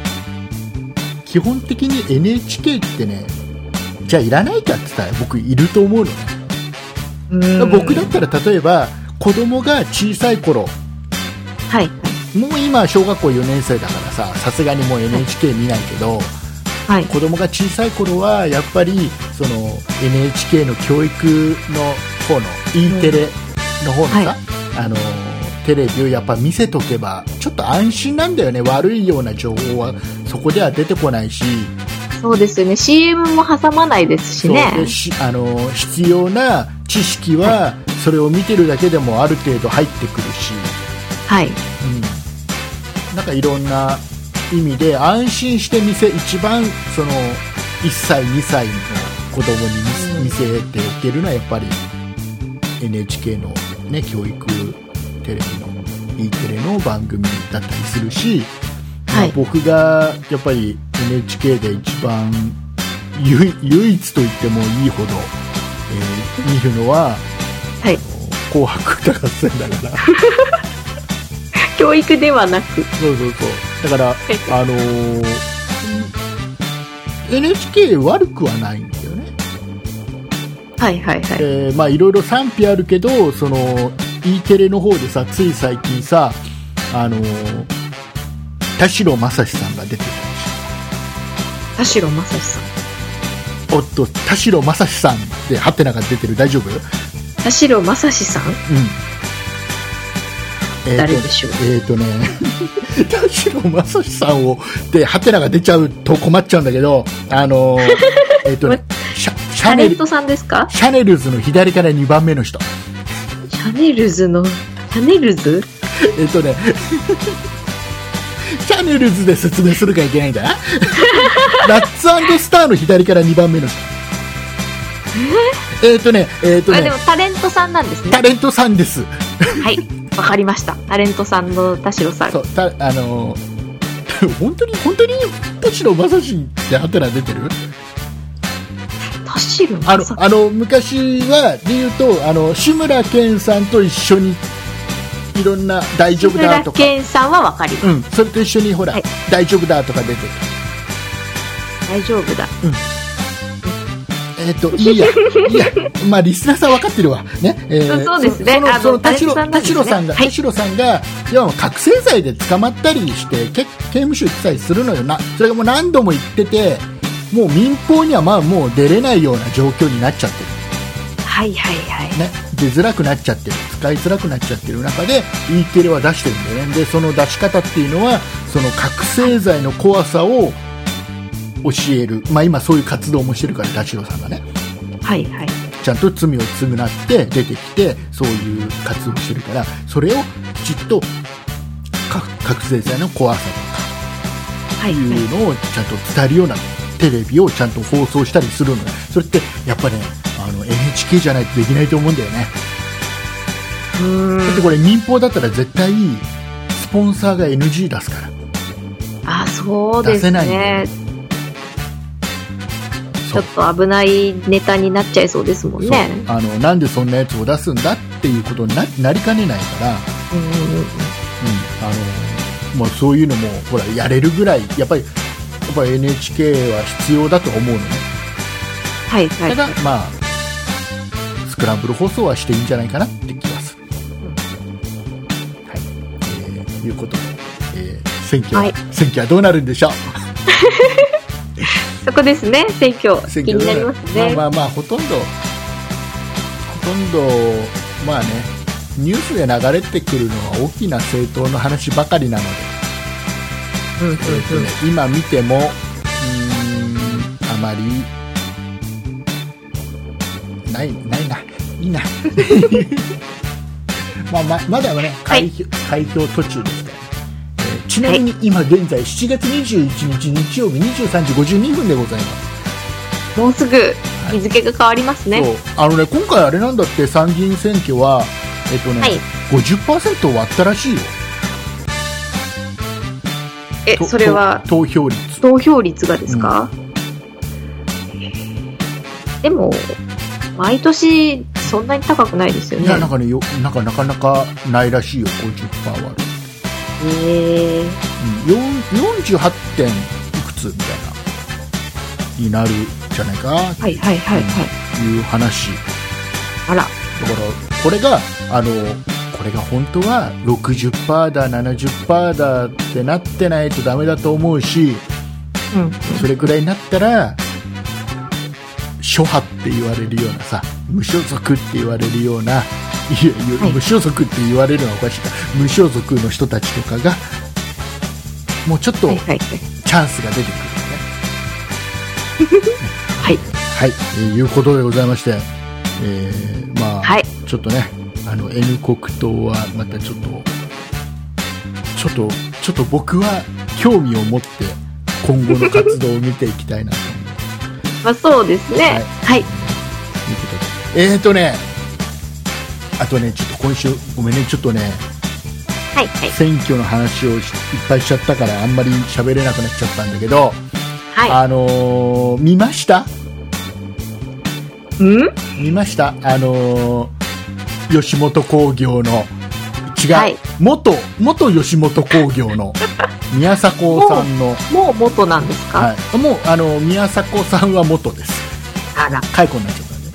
基本的に NHK ってねじゃあいらないかって言ったら僕いると思うの。僕だったら例えば子供が小さい頃はい。はい。もう今小学校4年生だからささすがにもう NHK 見ないけど、はい。子供が小さい頃はやっぱりその NHK の教育の方の E テレの方のさ、はい。あのテレビをやっぱ見せとけばちょっと安心なんだよね。悪いような情報はそこでは出てこないしそうですよね。CM も挟まないですしね。あの必要な知識はそれを見てるだけでもある程度入ってくるし、はい。うん、なんかいろんな意味で安心して見せ一番その1歳2歳の子供に見せ,、ておけるのはやっぱり NHK の、ね、教育テレビの E テレの番組だったりするし、まあはい僕がやっぱり NHK で一番唯唯一と言ってもいいほど、えー見るのははい。「紅白歌合戦」だから。教育ではなく。そうそうそう。だから、あのー NHK 悪くはないんだよね。はいはいはい。えーまあいろいろ賛否あるけど、その E テレの方でさ、つい最近さ、あのー田代正史さんが出てたでし田代正史さん。ょ。おっと、田代正史さんってハテナが出てる大丈夫？うん。田代正史さん？えーと誰でしょう？えっ、とね、田代正史さんを、で、ハテナが出ちゃうと困っちゃうんだけど、あのー えっ、とね、シャシャネル、さんですか？シャネルズの左から2番目の人。シャネルズの、シャネルズ？えっとね、シャネルズで説明するかいけないんだな。ラッツスターの左から2番目の人。えっとね、えっとあ、でねも、タレントさんなんですねタ。レントさんです。はい。わかりました。タレントさんの田代さん。そう、た、あのー 本当に、本当に、田代正史ってハテナ出てる？田代あの正、あの、昔は、で言うと、あの、志村けんさんと一緒に、いろんな大丈夫だ村とか、健さんはわかります。うん、それと一緒にほら、はい大丈夫だとか出てた。大丈夫だ。えっ、と、いいや、い いや、まあ、リスナーさん分かってるわ。ね。えーそうですねそのあのその田代、田代さんが、はい田代さんが、要は覚醒剤で捕まったりして、け刑務所行ってたりするのよな。それがもう何度も言ってて、もう民放にはまあもう出れないような状況になっちゃってはいはいはい。る。ね。出づらくなっちゃってる。使いづらくなっちゃってる中で、E テレは出してるんだよね。で、その出し方っていうのは、その覚醒剤の怖さを教える。まあ今そういう活動もしてるから、田代さんがね。はいはい。ちゃんと罪を償って出てきてそういう活動をしてるからそれをきちっとか覚醒剤の怖さはいとかはい。いうのをちゃんと伝えるようなテレビをちゃんと放送したりするのよそれってやっぱね NHK じゃないとできないと思うんだよね。だってこれ民放だったら絶対スポンサーが NG 出すから。あ、そうです出せないんだね。よ。ちょっと危ないネタになっちゃいそうですもんね。あのなんでそんなやつを出すんだっていうことにななりかねないから。うんうんあのもうそういうのもほらやれるぐらいやっぱりやっぱり NHK は必要だと思うのね、はいはい。ただまあスクランブル放送はしていいんじゃないかなって気がする、はい。えーいうことで、えー選挙は、はい。選挙はどうなるんでしょう？そこですね、選挙。選気になりますね。まあまあまあほとんどほとんどまあねニュースで流れてくるのは大きな政党の話ばかりなので。うんうん。えーとね、今見てもうーんあまりないないな。まあ、ままだね開票,、開票途中ですから、えーちなみに今現在7月21日日曜日23時52分でございます。もうすぐ日付が変わりますね。そう。あのね今回あれなんだって参議院選挙はえっとね、はい。50%割ったらしいよ。え、とそれは？と投票率。投票率がですか、でも、毎年そんなに高くないですよね。いやなんかねよなんかなかなかないらしいよ50%割るへーうん、よん48点いくつみたいなになるんじゃないかなはいはいはいはい。という話あら、だからこれがあのこれが本当は60%だ70%だってなってないとダメだと思うしうん。それくらいになったら諸派って言われるようなさ無所属って言われるようないや無所属って言われるのはおかしいか無所属の人たちとかがもうちょっとチ。ャンスが出てくるよね。はい。はい、えーいうことでございまして、えーまあ、はいちょっとね、あの N 国党はまたちょっと、ちょっと、ちょっと僕は興味を持って今後の活動を見ていきたいなとまあそうですね。はいはい。えーとね、あとね、ちょっと今週、ごめんね、ちょっとね、はいはい。選挙の話をしいっぱいしちゃったから、あんまり喋れなくなっちゃったんだけど、はあのー見ました？い。うん？見ました？あのー吉本興業の違う、はい。元元吉本興業の宮迫さんの、もう元なんですか、はい、もうあの宮迫さんは元です。あら。解雇になっちゃったんで、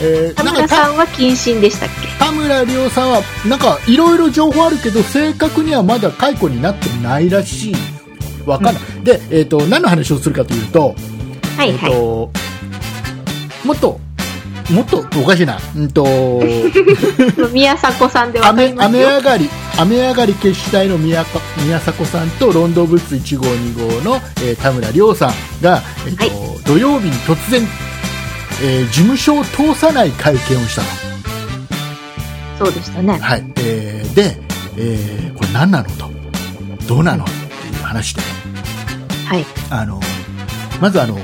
えー田村さんは謹慎でしたっけ？田村亮さんはなんかいろいろ情報あるけど正確にはまだ解雇になってないらしい。わかんない、で、えー、と何の話をするかというと,、えーはい。はい。と元元おかしいな、うんと。宮迫さんで雨。雨上がり。雨上がり決死隊の宮か宮迫さんとロンドンブーツ1号2号の、えー田村亮さんが、えーと土曜日に突然、えー事務所を通さない会見をしたと、そうでしたね。はい。えーで、えーこれ何なのと。どうなのっていう話で。はい。あのまずあの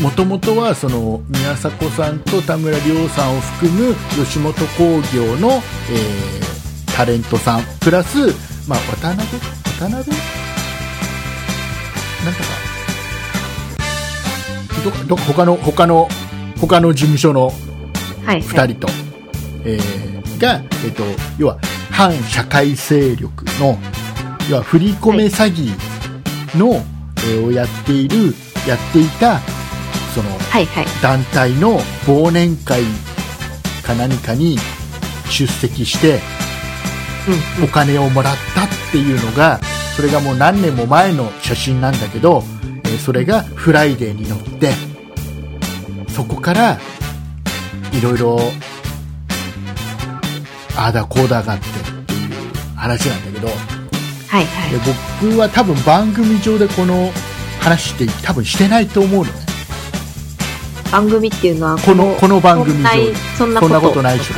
もともとはその宮迫さんと田村亮さんを含む吉本興業の、えータレントさんプラス、まあ、渡辺？渡辺？なんとか。どど他の他の他の事務所のはい、はい。2人と、えーが、えっと要は反社会勢力の要は振り込め詐欺の、えーをやっているやっていたそのはいはい。団体の忘年会か何かに出席してうんお金をもらったっていうのがそれがもう何年も前の写真なんだけど、えーそれがフライデーに載ってそこからいろいろああだこうだがあってっていう話なんだけどではいはい。僕は多分番組上でこの話って多分してないと思うのね番組っていうのはこのこの番組上でそんなことないでしょ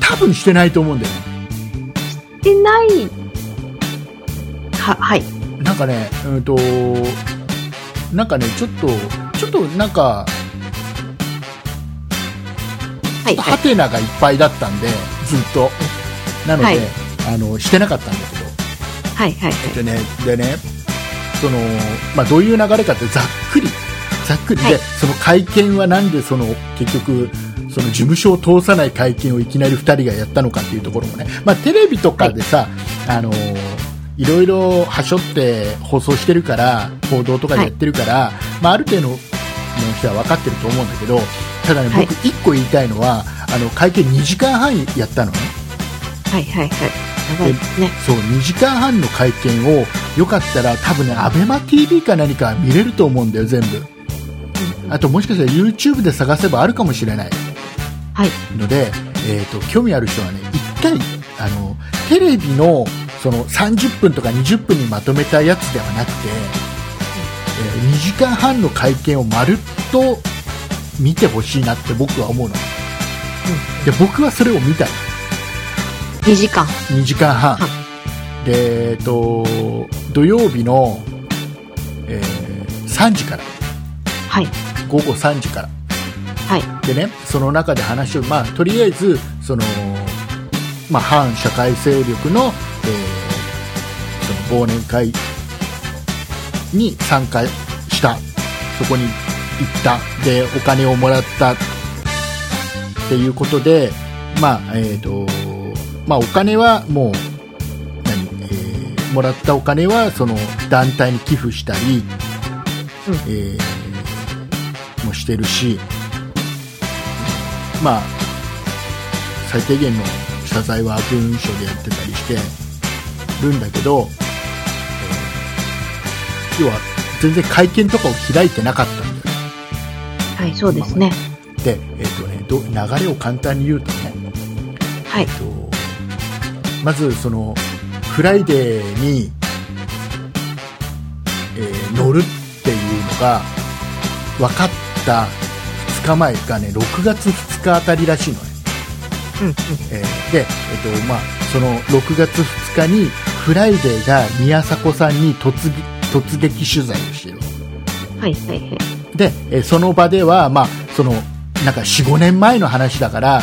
多分してないと思うんだよねしてない。は、はい。なんかね、うんと、なんかね、ちょっと、ちょっとなんか、はいはハテナがいっぱいだったんで、ずっと。なので、はいあの、してなかったんだけど。い。はいはい。でね、でね、その、まあ、どういう流れかってざっくり、ざっくり。で、はい。その会見はなんでその、結局、その事務所を通さない会見をいきなり2人がやったのかっていうところもね、まあ、テレビとかでさ、あのいろいろはしょって放送してるから報道とかでやってるから、まあ、ある程度の人は分かってると思うんだけどただね、はい。僕1個言いたいのはあの会見2時間半やったのね。はいはいはい。ね。そう2時間半の会見をよかったら多分ね ABEMATV か何か見れると思うんだよ全部あともしかしたら YouTube で探せばあるかもしれない。はい。ので、えー、と興味ある人はね1回あのテレビのその30分とか20分にまとめたやつではなくて、え2時間半の会見をまるっと見てほしいなって僕は思うの。で僕はそれを見たの2時間。2時間半、はでえっと土曜日の、えー3時から。はい。午後3時から。はい。でねその中で話を、まあ、とりあえずその、まあ、反社会勢力の,、えーその忘年会に参加した。そこに行った。でお金をもらったっていうことで、まあえーとまあ、お金はもう何、えーもらったお金はその団体に寄付したり、うん。えーもしてるし、まあ、最低限の謝罪は文書でやってたりしてるんだけど、えー要は全然会見とかを開いてなかったんだよね。はい、そうですね。で、えっ、とねど、流れを簡単に言うとね、はい。とまずそのフライデーに、えー載るっていうのが分かった2日前がね6月2日あたりらしいのね、うんうん。えーで、えっとまあ、その6月2日にフライデーが宮迫さんに突撃突撃取材をしてるはいはいはい。で、えーその場では、まあ、そのなんか45年前の話だから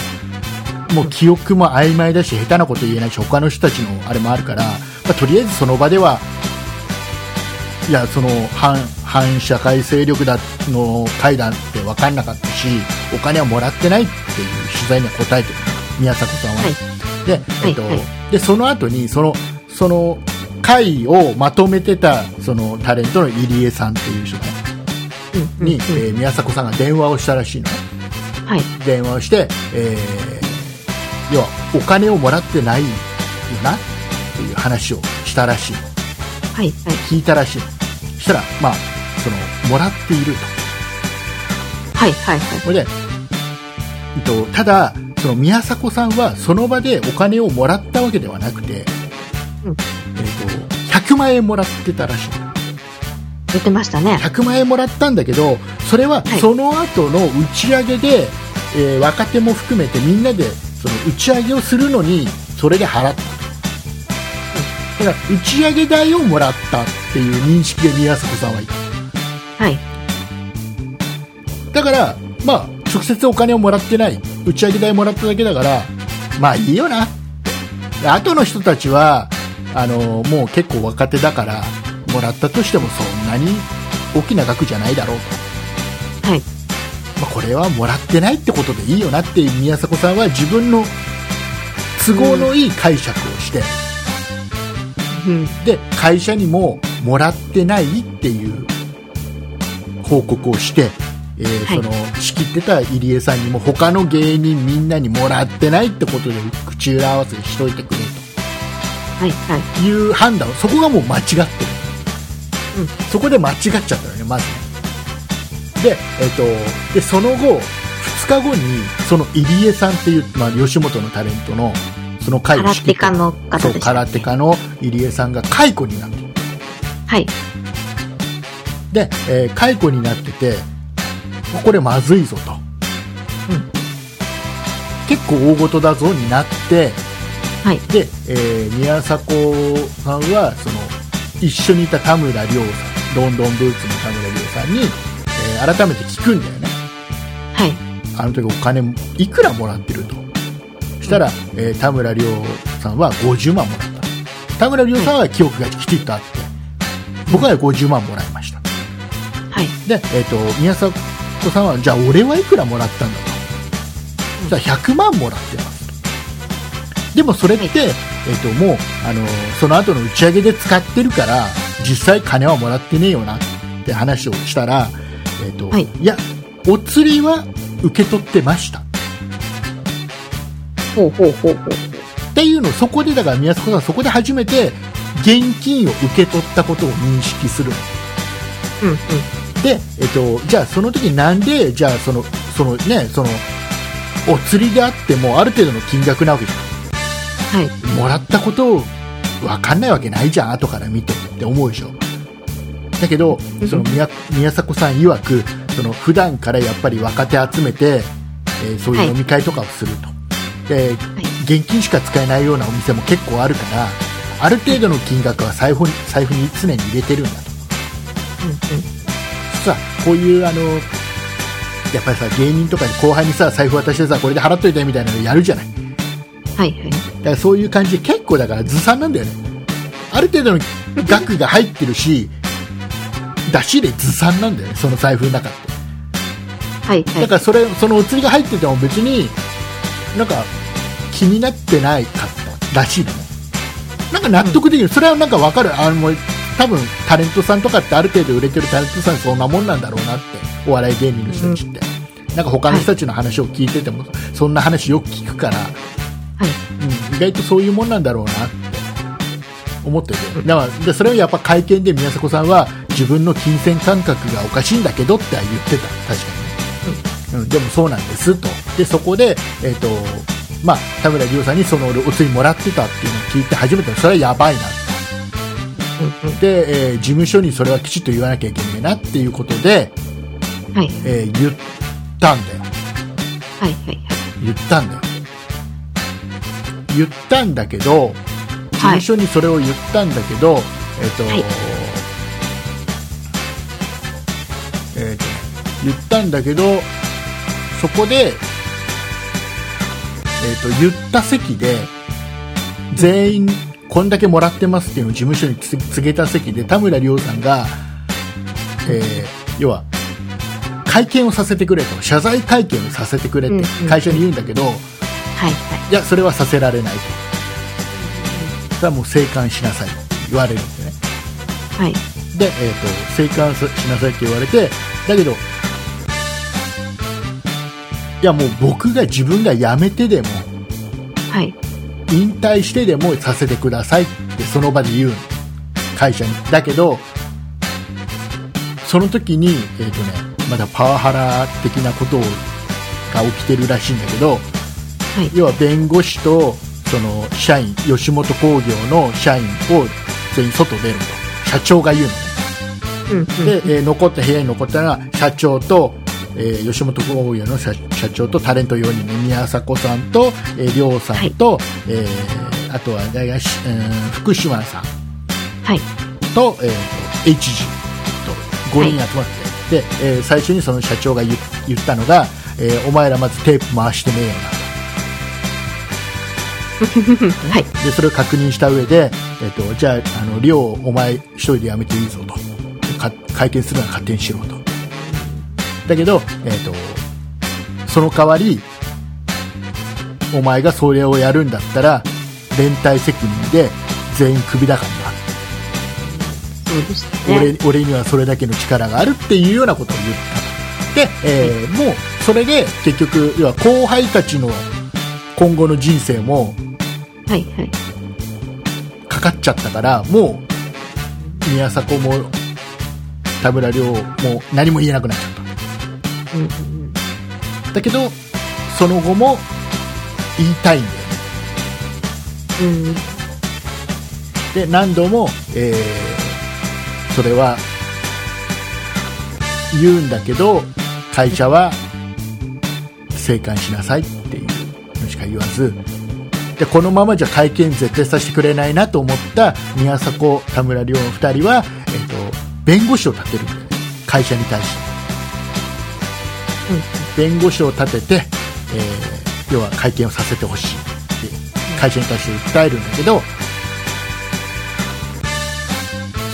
もう記憶も曖昧だし下手なこと言えないし他の人たちのあれもあるから、まあ、とりあえずその場ではいやその反反社会勢力だの会談って分かんなかったしお金はもらってないっていう取材には答えてる宮迫さんは。はい。で,、えっとはい。はいでその後にそのその会をまとめてたそのタレントの入江さんっていう人ねうんうんうん。に、えー宮迫さんが電話をしたらしいのね。はい。電話をして、えー要はお金をもらってないよなっていう話をしたらしいはいはい。聞いたらしいそしたらまあそのもらっているとはいはいはい。それで、えっと、ただその宮迫さんはその場でお金をもらったわけではなくて、うんえっと、100万円もらってたらしい言ってましたね。100万円もらったんだけどそれははいその後の打ち上げで、えー若手も含めてみんなでその打ち上げをするのにそれで払ったとだから打ち上げ代をもらったっていう認識で宮迫さんはいたはい。だからまあ直接お金をもらってない。打ち上げ代もらっただけだからまあいいよな。で後の人たちはあのもう結構若手だからもらったとしてもそんなに大きな額じゃないだろうと。はい。まあ、これはもらってないってことでいいよなっていう宮迫さんは自分の都合のいい解釈をして、うん。で会社にももらってないっていう報告をして、えーはい。その仕切ってた入江さんにも他の芸人みんなにもらってないってことで口裏合わせしといてくれはいはい。という判断。をそこがもう間違ってる、うん。そこで間違っちゃったよねまず。ねで,、えっとでその後2日後にその入江さんっていう、まあ、吉本のタレントのその会を仕切って空手家の。空手家の入江さんが解雇になってるはい。で、えー解雇になっててこれまずいぞと、うん。結構大事だぞになってはい。で、えー宮迫さんはその一緒にいた田村亮さんロンドンブーツの田村亮さんに、えー改めて聞くんだよね。はい。あの時お金いくらもらってると。そしたら、えー田村亮さんは50万もらった。田村亮さんは記憶がきちっとあって僕は50万もらいました。はい。で、えー、と宮迫さんはじゃあ俺はいくらもらったんだと。そしたら100万もらってます。とでもそれって、はい。えー、ともうあのその後の打ち上げで使ってるから実際金はもらってねえよなって話をしたら、えーとはい。いやお釣りは受け取ってました。ほうほうほうほう。っていうのをそこでだから宮迫さんはそこで初めて現金を受け取ったことを認識する。うんうん。で、えっと、じゃあその時になんでじゃあそのそのねそのお釣りであってもある程度の金額なわけじはい。ゃんもらったことを分かんないわけないじゃん後から見てって思うでしょ。だけどその宮宮迫さん曰くその普段からやっぱり若手集めて、えーそういう飲み会とかをすると、で現金しか使えないようなお店も結構あるからある程度の金額は財布に財布に常に入れてるんだ。と実はこういうあのやっぱりさ芸人とかに後輩にさ財布渡してさこれで払っといてみたいなのやるじゃない？はいはい。だからそういう感じで結構だからずさんなんだよね。ある程度の額が入ってるし出し入れずさんなんだよねその財布の中って。はいはい。だからそれそのお釣りが入ってても別になんか気になってないかったらしいのね。なんか納得できる、それはなんかわかる。あのもう多分タレントさんとかってある程度売れてるタレントさんそんなもんなんだろうなってお笑い芸人の人たちって、なんか他の人たちの話を聞いてても、そんな話よく聞くから、はい。うん、意外とそういうもんなんだろうなって思ってて。だからでそれをやっぱ会見で宮迫さんは自分の金銭感覚がおかしいんだけどっては言ってた。確かに、うん、でもそうなんですと。でそこで、えっとまあ、田村亮さんにそのお釣りもらってたっていうのを聞いて初めてそれはやばいなうんうんで、えー事務所にそれはきちっと言わなきゃいけないなっていうことで、はい。えー言ったんだよはいはいはい。言ったんだよ言ったんだけど事務所にそれを言ったんだけど、えっ、と、はいえっ、とね言ったんだけどそこで、えっと言った席で全員こんだけもらってますっていうのを事務所につ告げた席で田村亮さんが、えー要は会見をさせてくれと謝罪会見をさせてくれってうんうん会社に言うんだけど、はいはいやそれはさせられないとそれはもう静観しなさいって言われるんですねい。はい。で、えー、と静観しなさいって言われてだけどいやもう僕が自分が辞めてでもはい。引退してでもさせてくださいってその場で言うの会社にだけどその時に、えーとね、まだパワハラ的なことが起きてるらしいんだけどはい。要は弁護士とその社員吉本興業の社員を全員外出ると社長が言うのねうんうん。で、えー残った部屋に残ったのは社長と、えー吉本興業の社社長とタレント4人ね宮迫さんと、えー、亮さんと、えーあとは誰がし、うん福島さん。はい。と,、えーと HG と5人集まって、で、えー最初にその社長が言言ったのが、えーお前らまずテープ回してねえよ はい。なでそれを確認した上で、えー、とじゃああの亮お前一人で辞めていいぞと。か会見するのは勝手にしろとだけど、えー、とその代わりお前がそれをやるんだったら連帯責任で全員クビだからなそうでね。俺俺にはそれだけの力があるっていうようなことを言ったとで、えーもうそれで結局要は後輩たちの今後の人生もはいはい。かかっちゃったからもう宮迫も田村亮も何も言えなくなっちゃっうんうんうん。ただけどその後も言いたいんだよねうん。で何度も、えーそれは言うんだけど会社は静観しなさいっていうのしか言わずでこのままじゃ会見絶対させてくれないなと思った宮迫田村亮の2人は、えー、と弁護士を立てるんだよね会社に対して弁護士を立てて、えー要は会見をさせてほしいって会社に対して訴えるんだけど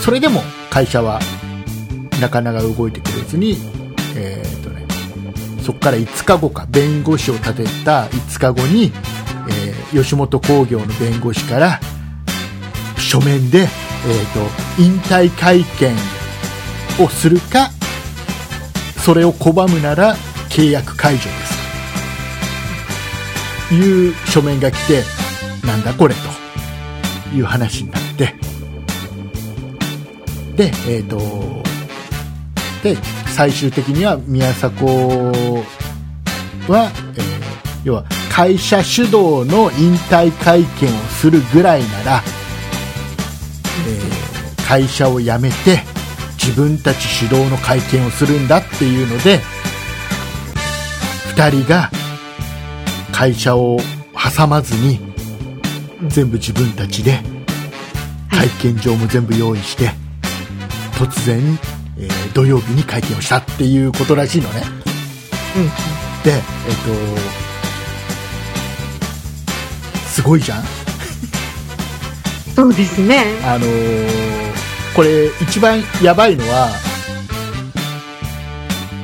それでも会社はなかなか動いてくれずに、えーとね、そこから5日後か弁護士を立てた5日後に、えー吉本興業の弁護士から書面で、えー、と引退会見をするかそれを拒むなら契約解除です。という書面が来てなんだこれと。いう話になって。で、えっ、と、で、最終的には宮迫は、えー要は会社主導の引退会見をするぐらいなら、えー会社を辞めて自分たち主導の会見をするんだっていうので、2人が会社を挟まずに全部自分たちではい。会見場も全部用意して、突然、えー土曜日に会見をしたっていうことらしいのね。うん。でえっ、とすごいじゃん。そうですね。あのーこれ一番やばいのは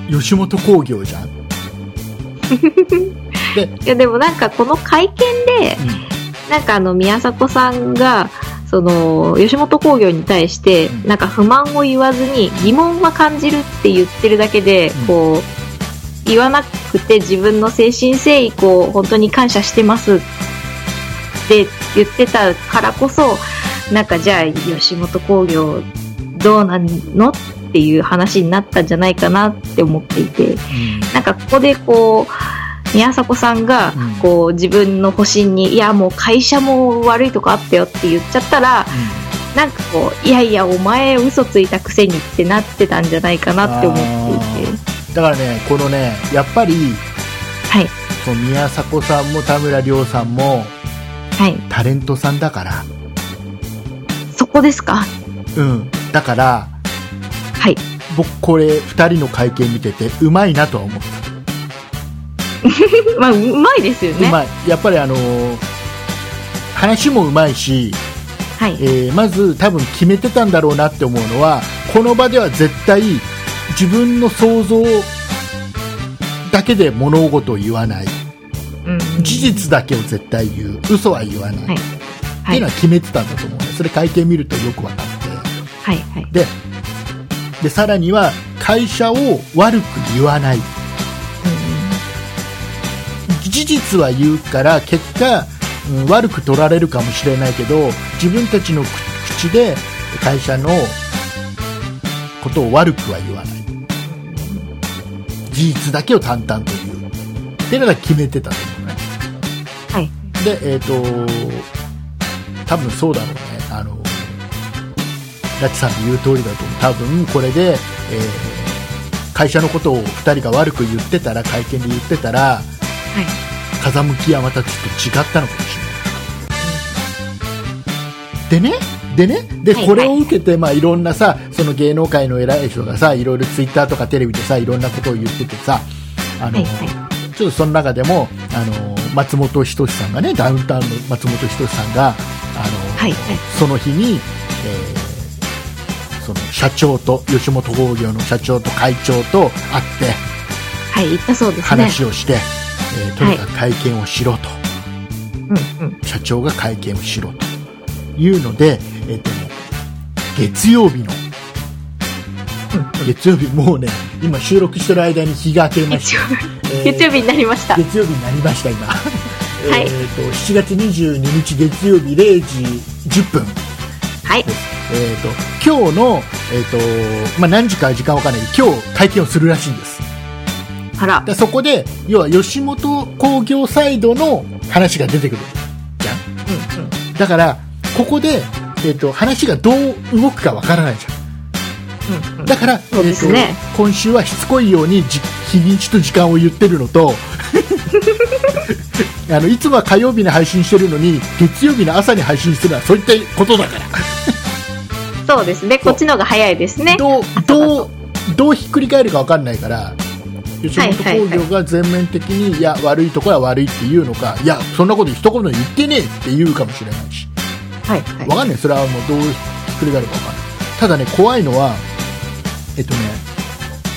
吉本興業じゃん。で、いやでもなんかこの会見で、なんかあの宮迫さんが、その、吉本興業に対してう、ん。なんか不満を言わずに疑問は感じるって言ってるだけで、うん。こう、言わなくて自分の精神誠意、こう、本当に感謝してますって言ってたからこそ、なんかじゃあ吉本興業どうなんのっていう話になったんじゃないかなって思っていて、なんかここでこう、宮迫さんがうん、こう、自分の保身に、いや、もう会社も悪いとこあったよって言っちゃったら、なんかこう、いやいや、お前嘘ついたくせにってなってたんじゃないかなって思っていて。だからねこのねやっぱりはい。その宮迫さんも田村亮さんもはい。タレントさんだから。そこですか？うん。だからはい。僕これ2人の会見見ててうまいなとは思った まあ、うまいですよね。うまいやっぱりあのー話もうまいし、はい。えーまず多分決めてたんだろうなって思うのはこの場では絶対自分の想像だけで物事を言わないうん。事実だけを絶対言う嘘は言わない、はいってはい。いうのは決めてたんだと思うねそれ会見見るとよく分かってはい。はい。ででさらには会社を悪く言わない。事実は言うから結果、うん悪く取られるかもしれないけど自分たちの口で会社のことを悪くは言わない。事実だけを淡々と言う。っていうのが決めてたと思うね。はい。でえっ、と多分そうだろうラチさんの言う通りだと多分これで、えー会社のことを2人が悪く言ってたら会見で言ってたらはい。風向きはまたちょっと違ったのかもしれない。でね、でね、で、はいこれを受けて、まあ、いろんなさ、その芸能界の偉い人がさ、いろいろツイッターとかテレビでさ、いろんなことを言っててさ、あの、はいはいちょっとその中でも、あの、松本人志さんがね、ダウンタウンの松本人志さんが、あの、はいはいその日に、えーその社長と、吉本興業の社長と会長と会って、はい。言ったそうですね。話をして、えーとにかく会見をしろと。うんうん。社長が会見をしろというので、えっとね、月曜日の、月曜日もうね、今収録してる間に日が明けまし月曜た。えー月曜日になりました。月曜日になりました、今。いえっと、7月22日月曜日0時10分。はい。えっと、今日の、えっと、まあ、何時か時間わかんないけど、今日会見をするらしいんです。あら。でそこで、要は吉本興業サイドの話が出てくる。じゃんうんうん。だから、ここで、えっと話がどう動くかわからないじゃん。うんうん。だから、そうですねえっと今週はしつこいようにじ日にちと時間を言ってるのと あのいつもは火曜日に配信してるのに月曜日の朝に配信するのはそういったことだからそうですね。こっちの方が早いですね。どうどうとどうひっくり返るかわかんないから吉本興業が全面的に、いや悪いところは悪いっていうのかいやそんなこと一言言ってねえって言うかもしれないし。はいはい。わかんない。それはもうどうひっくり返るかわかんない。ただね怖いのはえっとね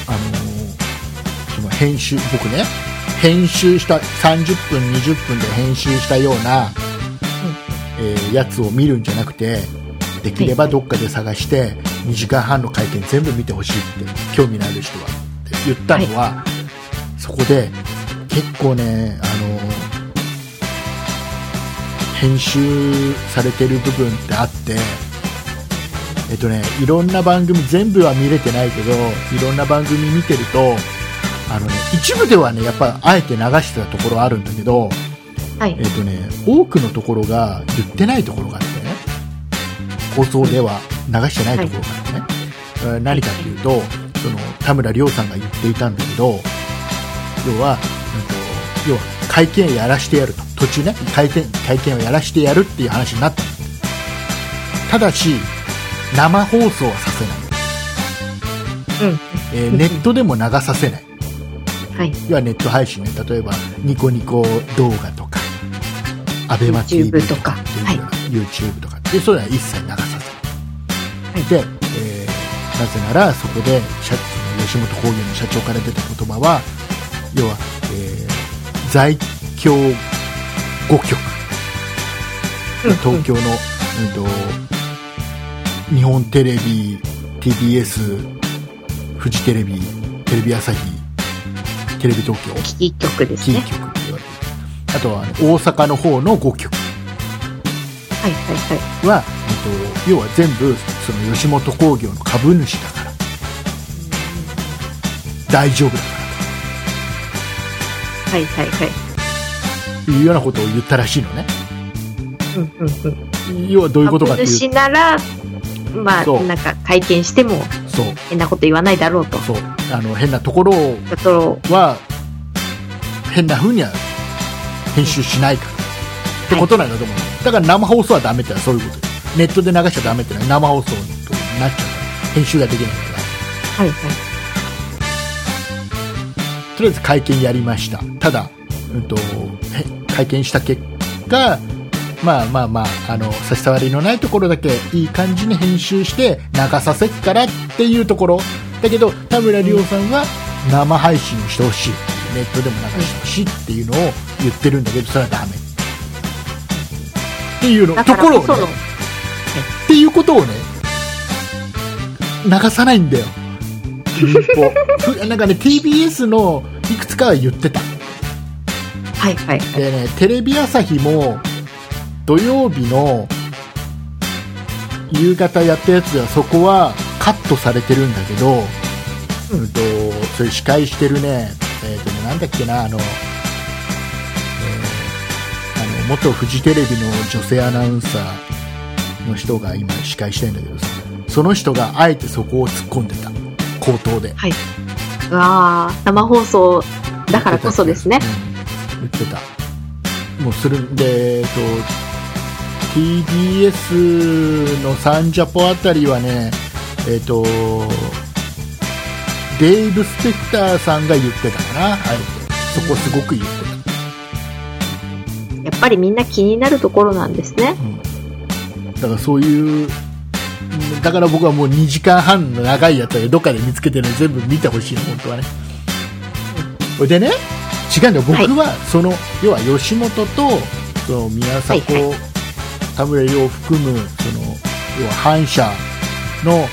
あのーその編集僕ね編集した30分20分で編集したような、えーやつを見るんじゃなくてできればどっかで探して2時間半の会見全部見てほしいって興味のある人はって言ったのは、そこで結構ねあのー編集されてる部分ってあってえっとねいろんな番組全部は見れてないけどいろんな番組見てるとあのね一部ではねやっぱあえて流してたところあるんだけどはい。えっとね多くのところが言ってないところがあってね放送では流してないところがあってね、えー何かというとその田村亮さんが言っていたんだけど要は、うんと要は会見をやらしてやると。途中ね会見会見をやらしてやるっていう話になった。のただし生放送はさせない、うん。えーネットでも流させない。はい。要はネット配信ね。例えばニコニコ動画とかアベマ t v YouTube とかってい。YouTube とかでそういうのは一切流させない、で、えーなぜならそこで社吉本興業の社長から出た言葉は要は、えー在京5局東京の、うん、と日本テレビ TBS フジテレビテレビ朝日テレビ東京。キー局ですね。キー局って言われてる。あとは、ね、大阪の方の5局はいはいはい。は、えっと、要は全部その吉本興業の株主だから。大丈夫だかはいはいはい。いうようなことを言ったらしいのね。うんうんうん。要はどういうことかっていう。株主なら、まあなんか会見しても変なこと言わないだろうと。そう。あの変なところは変な風には編集しないから、ってことなんだと思うだから生放送はダメってのはそういうことですネットで流しちゃダメってのは生放送となっちゃうから編集ができないからはいはい。とりあえず会見やりましたただ、うん、と会見した結果まあまあまああの差し障りのないところだけいい感じに編集して流させっからっていうところだけど田村亮さんは生配信をしてほしいネットでも流してほしいっていうのを言ってるんだけどそれはダメっていうのだところをね。っていうことをね流さないんだよ。なんかね TBS のいくつかは言ってた。はいはい。はい。でねテレビ朝日も土曜日の夕方やったやつではそこはカットされてるんだけど、うん、とそれ司会してるね。えっ、とねなんだっけなあの元フジテレビの女性アナウンサーの人が今司会してるんだけどさその人があえてそこを突っ込んでた。口頭で。はい。あ、生放送だからこそですね。うん。言ってた。もうするんで、えっと、TBS のサンジャポあたりはねえっとデイブ・スペクターさんが言ってたかなあえて。そこすごく言ってぱりみんな気になるところなんですね。た、うん、だからそういううんだから僕はもう2時間半の長いやつはどっかで見つけてね全部見てほしいの本当はね。でね違うんだよ。僕はその、要は吉本とその宮迫、はいは田村亮を含むその要は反社の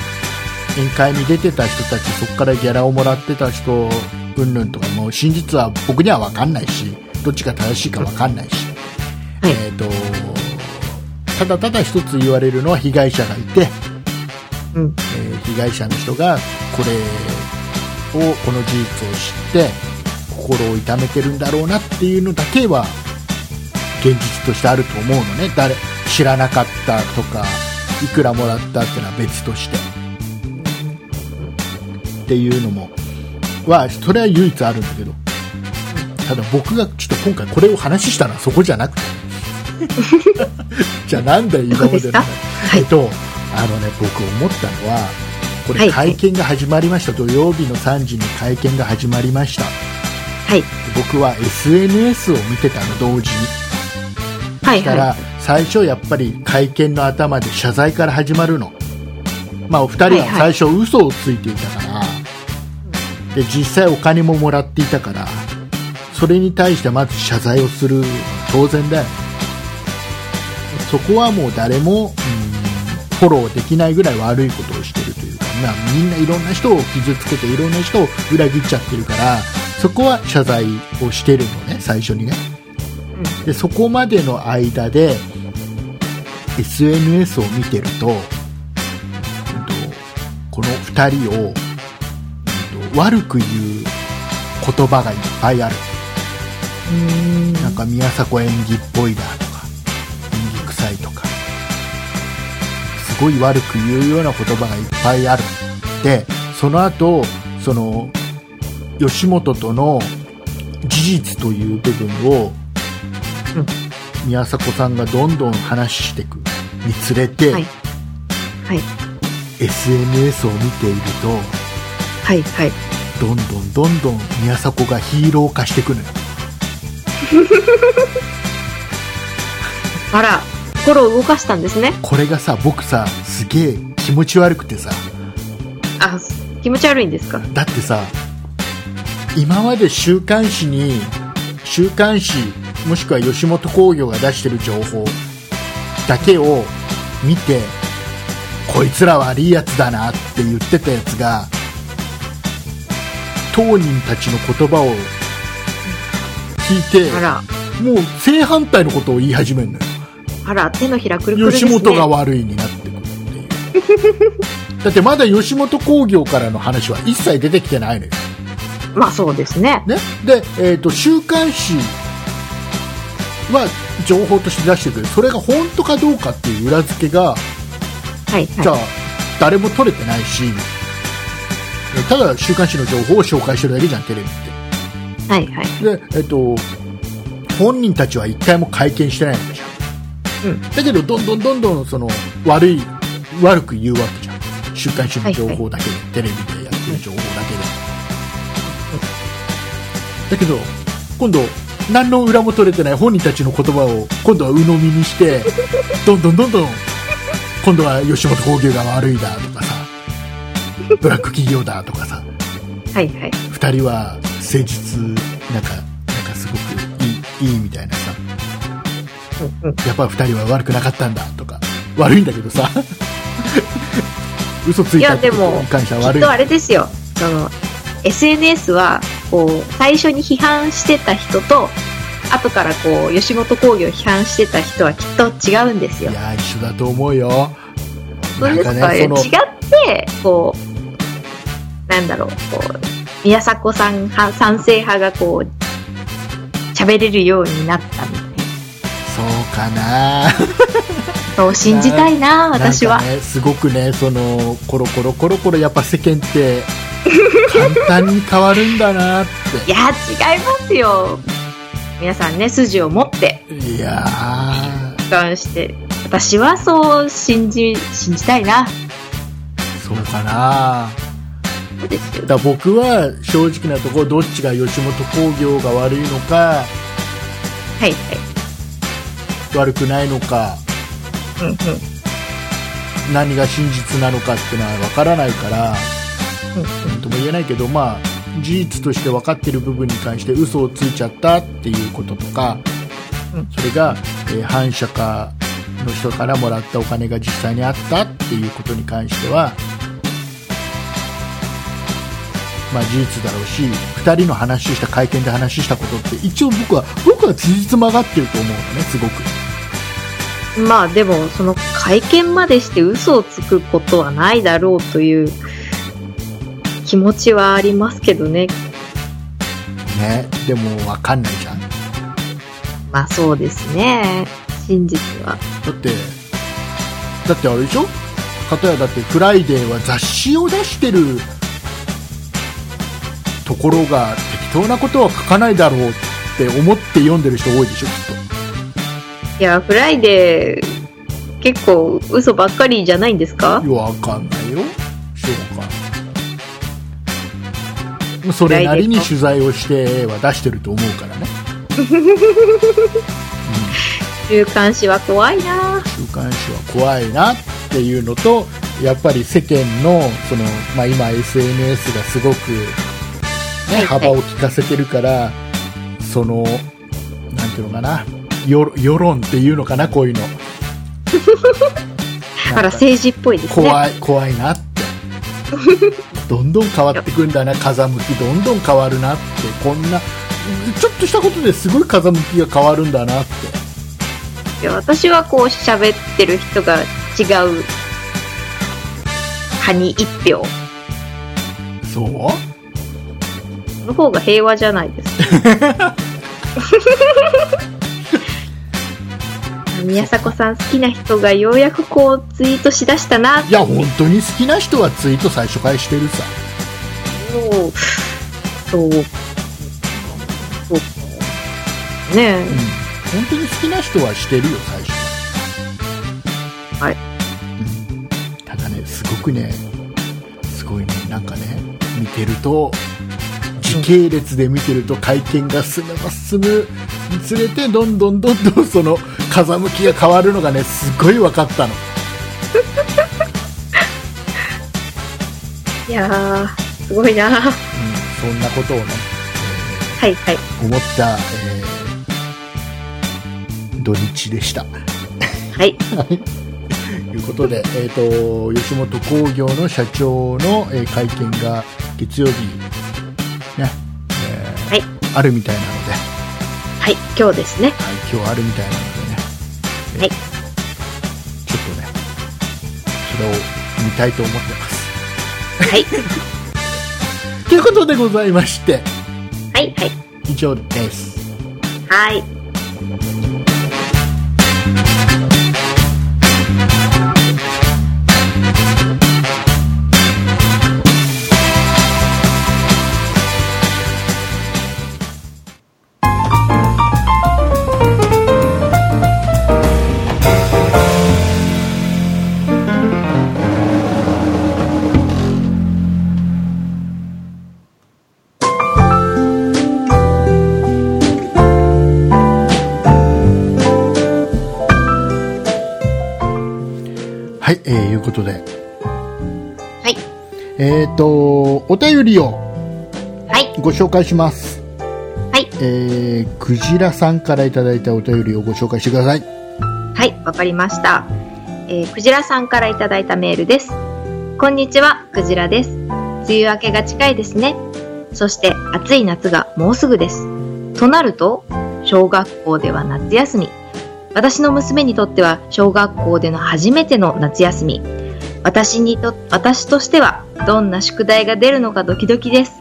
宴会に出てた人たちそこからギャラをもらってた人うんぬんとかも真実は僕には分かんないしどっちが正しいか分かんないし、はいえー、とただただ一つ言われるのは被害者がいて、うん。えー被害者の人がこれをこの事実を知って心を痛めてるんだろうなっていうのだけは現実としてあると思うのね。誰知らなかったとかいくらもらったっていうのは別として。っていうのもはそれは唯一あるんだけど。ただ僕がちょっと今回これを話したのはそこじゃなくて じゃあなんだよ今までのどうですかえっとあのね僕思ったのはこれはい。はい会見が始まりました、土曜日の3時に会見が始まりました。はい。僕は SNS を見てたの同時に。はいだから、は最初やっぱり会見の頭で謝罪から始まるの。まあお二人ははいはい。最初嘘をついていたから、で実際お金ももらっていたからそれに対してまず謝罪をする。当然だよそこはもう誰も、うんフォローできないぐらい悪いことをしてるというか、まあ、みんないろんな人を傷つけていろんな人を裏切っちゃってるからそこは謝罪をしてるのね最初にね。でそこまでの間で SNS を見てると,、うんとこの2人を、うんと悪く言う言葉がいっぱいある。い。なんか宮迫演技っぽいだすごい悪く言うような言葉がいっぱいあるでその後その吉本との事実という部分を、うん宮迫さんがどんどん話していくにつれて、はいはい。SNS を見ているとはい。はい。どんどんどんどん宮迫がヒーロー化していくのよ あら、心を動かしたんですね。これがさ僕さすげえ気持ち悪くてさ。あ、気持ち悪いんですか？だってさ今まで週刊誌に週刊誌もしくは吉本興業が出してる情報だけを見てこいつら悪いやつだなって言ってたやつが当人たちの言葉を聞いてもう正反対のことを言い始めるのよあら、手のひらくるくるです吉ね。本が悪いになってくるっていうだってまだ吉本興業からの話は一切出てきてないのよまあそうですね。ね、で、えー、と週刊誌は情報として出してくるそれが本当かどうかっていう裏付けが、はい。じゃあは誰も取れてないしただ週刊誌の情報を紹介してるだけじゃんテレビっい。はい。はい。てで、えー、と本人たちは一回も会見してないわけじゃん、うんだけどどんどんどんどんその悪い悪く言うわけじゃん週刊誌の情報だけで、テレビでやってる情報だけで、だけど今度何の裏も取れてない本人たちの言葉を今度は鵜呑みにしてどんどんどんどん今度は吉本興業が悪いだとかさブラック企業だとかさはい。はい。2人は誠実なんかなんかすごくいいいいみたいなさうんうん。やっぱ2人は悪くなかったんだとか悪いんだけどさ 嘘ついたってことに関しては悪いきっとあれですよ。その、SNS は、こう、最初に批判してた人と、後からこう、吉本興業を批判してた人はきっと違うんですよい。やー一緒だと思うよそうですかなんかね違って、こう、なんだろう、こう、宮迫さん派、賛成派がこう、喋れるようになったみたいな。そうかな そう信じたいな、私はね、すごくねそのコロコロコロコロやっぱ世間って簡単に変わるんだなっ いや、違いますよ。皆さんね、筋を持って、ていやして、私はそう信じ、信じたいな。そうかな。だ僕は正直なところどっちが吉本興業が悪いのかはい、はい。悪くないのかうん、うん。何が真実なのかっていうのは分からないからうん何とも言えないけどまあ事実として分かってる部分に関して嘘をついちゃったっていうこととか、うんそれが、えー反社家の人からもらったお金が実際にあったっていうことに関してはまあ事実だろうし2人の話した会見で話したことって一応僕は僕は事実曲がってると思うのねすごくまあでも、その会見までして嘘をつくことはないだろうという気持ちはありますけどね。ねでも分かんないじゃんまあそうですね。真実は。だってだってあれでしょ？片やだってフライデーは雑誌を出してるところが適当なことは書かないだろうって思って読んでる人多いでしょきっいや、フライデー、結構嘘ばっかりじゃないんですか？わかんないよ。しょうか。それなりに取材をしては出してると思うからね、週刊誌は怖いな。週刊誌は怖いなっていうのとやっぱり世間のその、まあ、今 SNS がすごく、ねはい幅を利かせてるからそのなんていうのかな。世世論っていうのかなこういうの。あら、政治っぽいですね。怖い怖いなって。どんどん変わってくんだな風向きどんどん変わるなって。こんなちょっとしたことですごい風向きが変わるんだなって。いや私はこう喋ってる人が違う。派に一票。そう？の方が平和じゃないですか。宮迫さん好きな人がようやくこうツイートしだしたないや本当に好きな人はツイート最初からしてるさ。そう。そう。そう。か。ねえ。うん、本当に好きな人はしてるよ最初。はい。うん、ただねすごくねすごいねなんかね見てると時系列で見てると回転が進めば進むにつれてどんどんどんどんその風向きが変わるのがねすごい分かったの いやー、すごいな。はうん、そんなことをね、いはい。えー思った、えー土日でした。はい。と いうことで、えー、と吉本興業の社長の、えー会見が月曜日、ねえーはいあるみたいなので、はい。今日ですね。はい、今日あるみたいなのでね、えーはいちょっとねそれを見たいと思ってます。はい。ということでございましてはいはい。以上です。はい。はい、お便りをはい。ご紹介します。はい。えー、クジラさんからいただいたお便りをご紹介してください。はい。わかりました。えー、クジラさんからいただいたメールです。こんにちは、クジラです。梅雨明けが近いですね。そして暑い夏がもうすぐです。となると、小学校では夏休み。私の娘にとっては小学校での初めての夏休み。私にと、私としてはどんな宿題が出るのかドキドキです。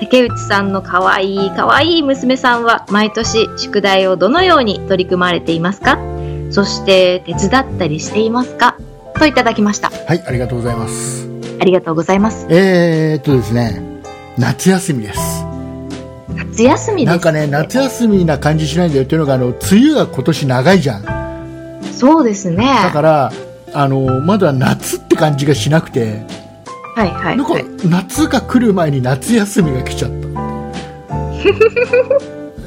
竹内さんのかわいいかわいい娘さんは毎年宿題をどのように取り組まれていますか？そして手伝ったりしていますか？といただきました。はい、ありがとうございます。ありがとうございます。えーっとですね、夏休みです。夏休みです？なんかね、夏休みな感じしないんだよっていうのが、あの、梅雨が今年長いじゃん。だそうですね。から、あの、まだ夏って感じがしなくて、はいはい、なんかはい。夏が来る前に夏休みが来ちゃった。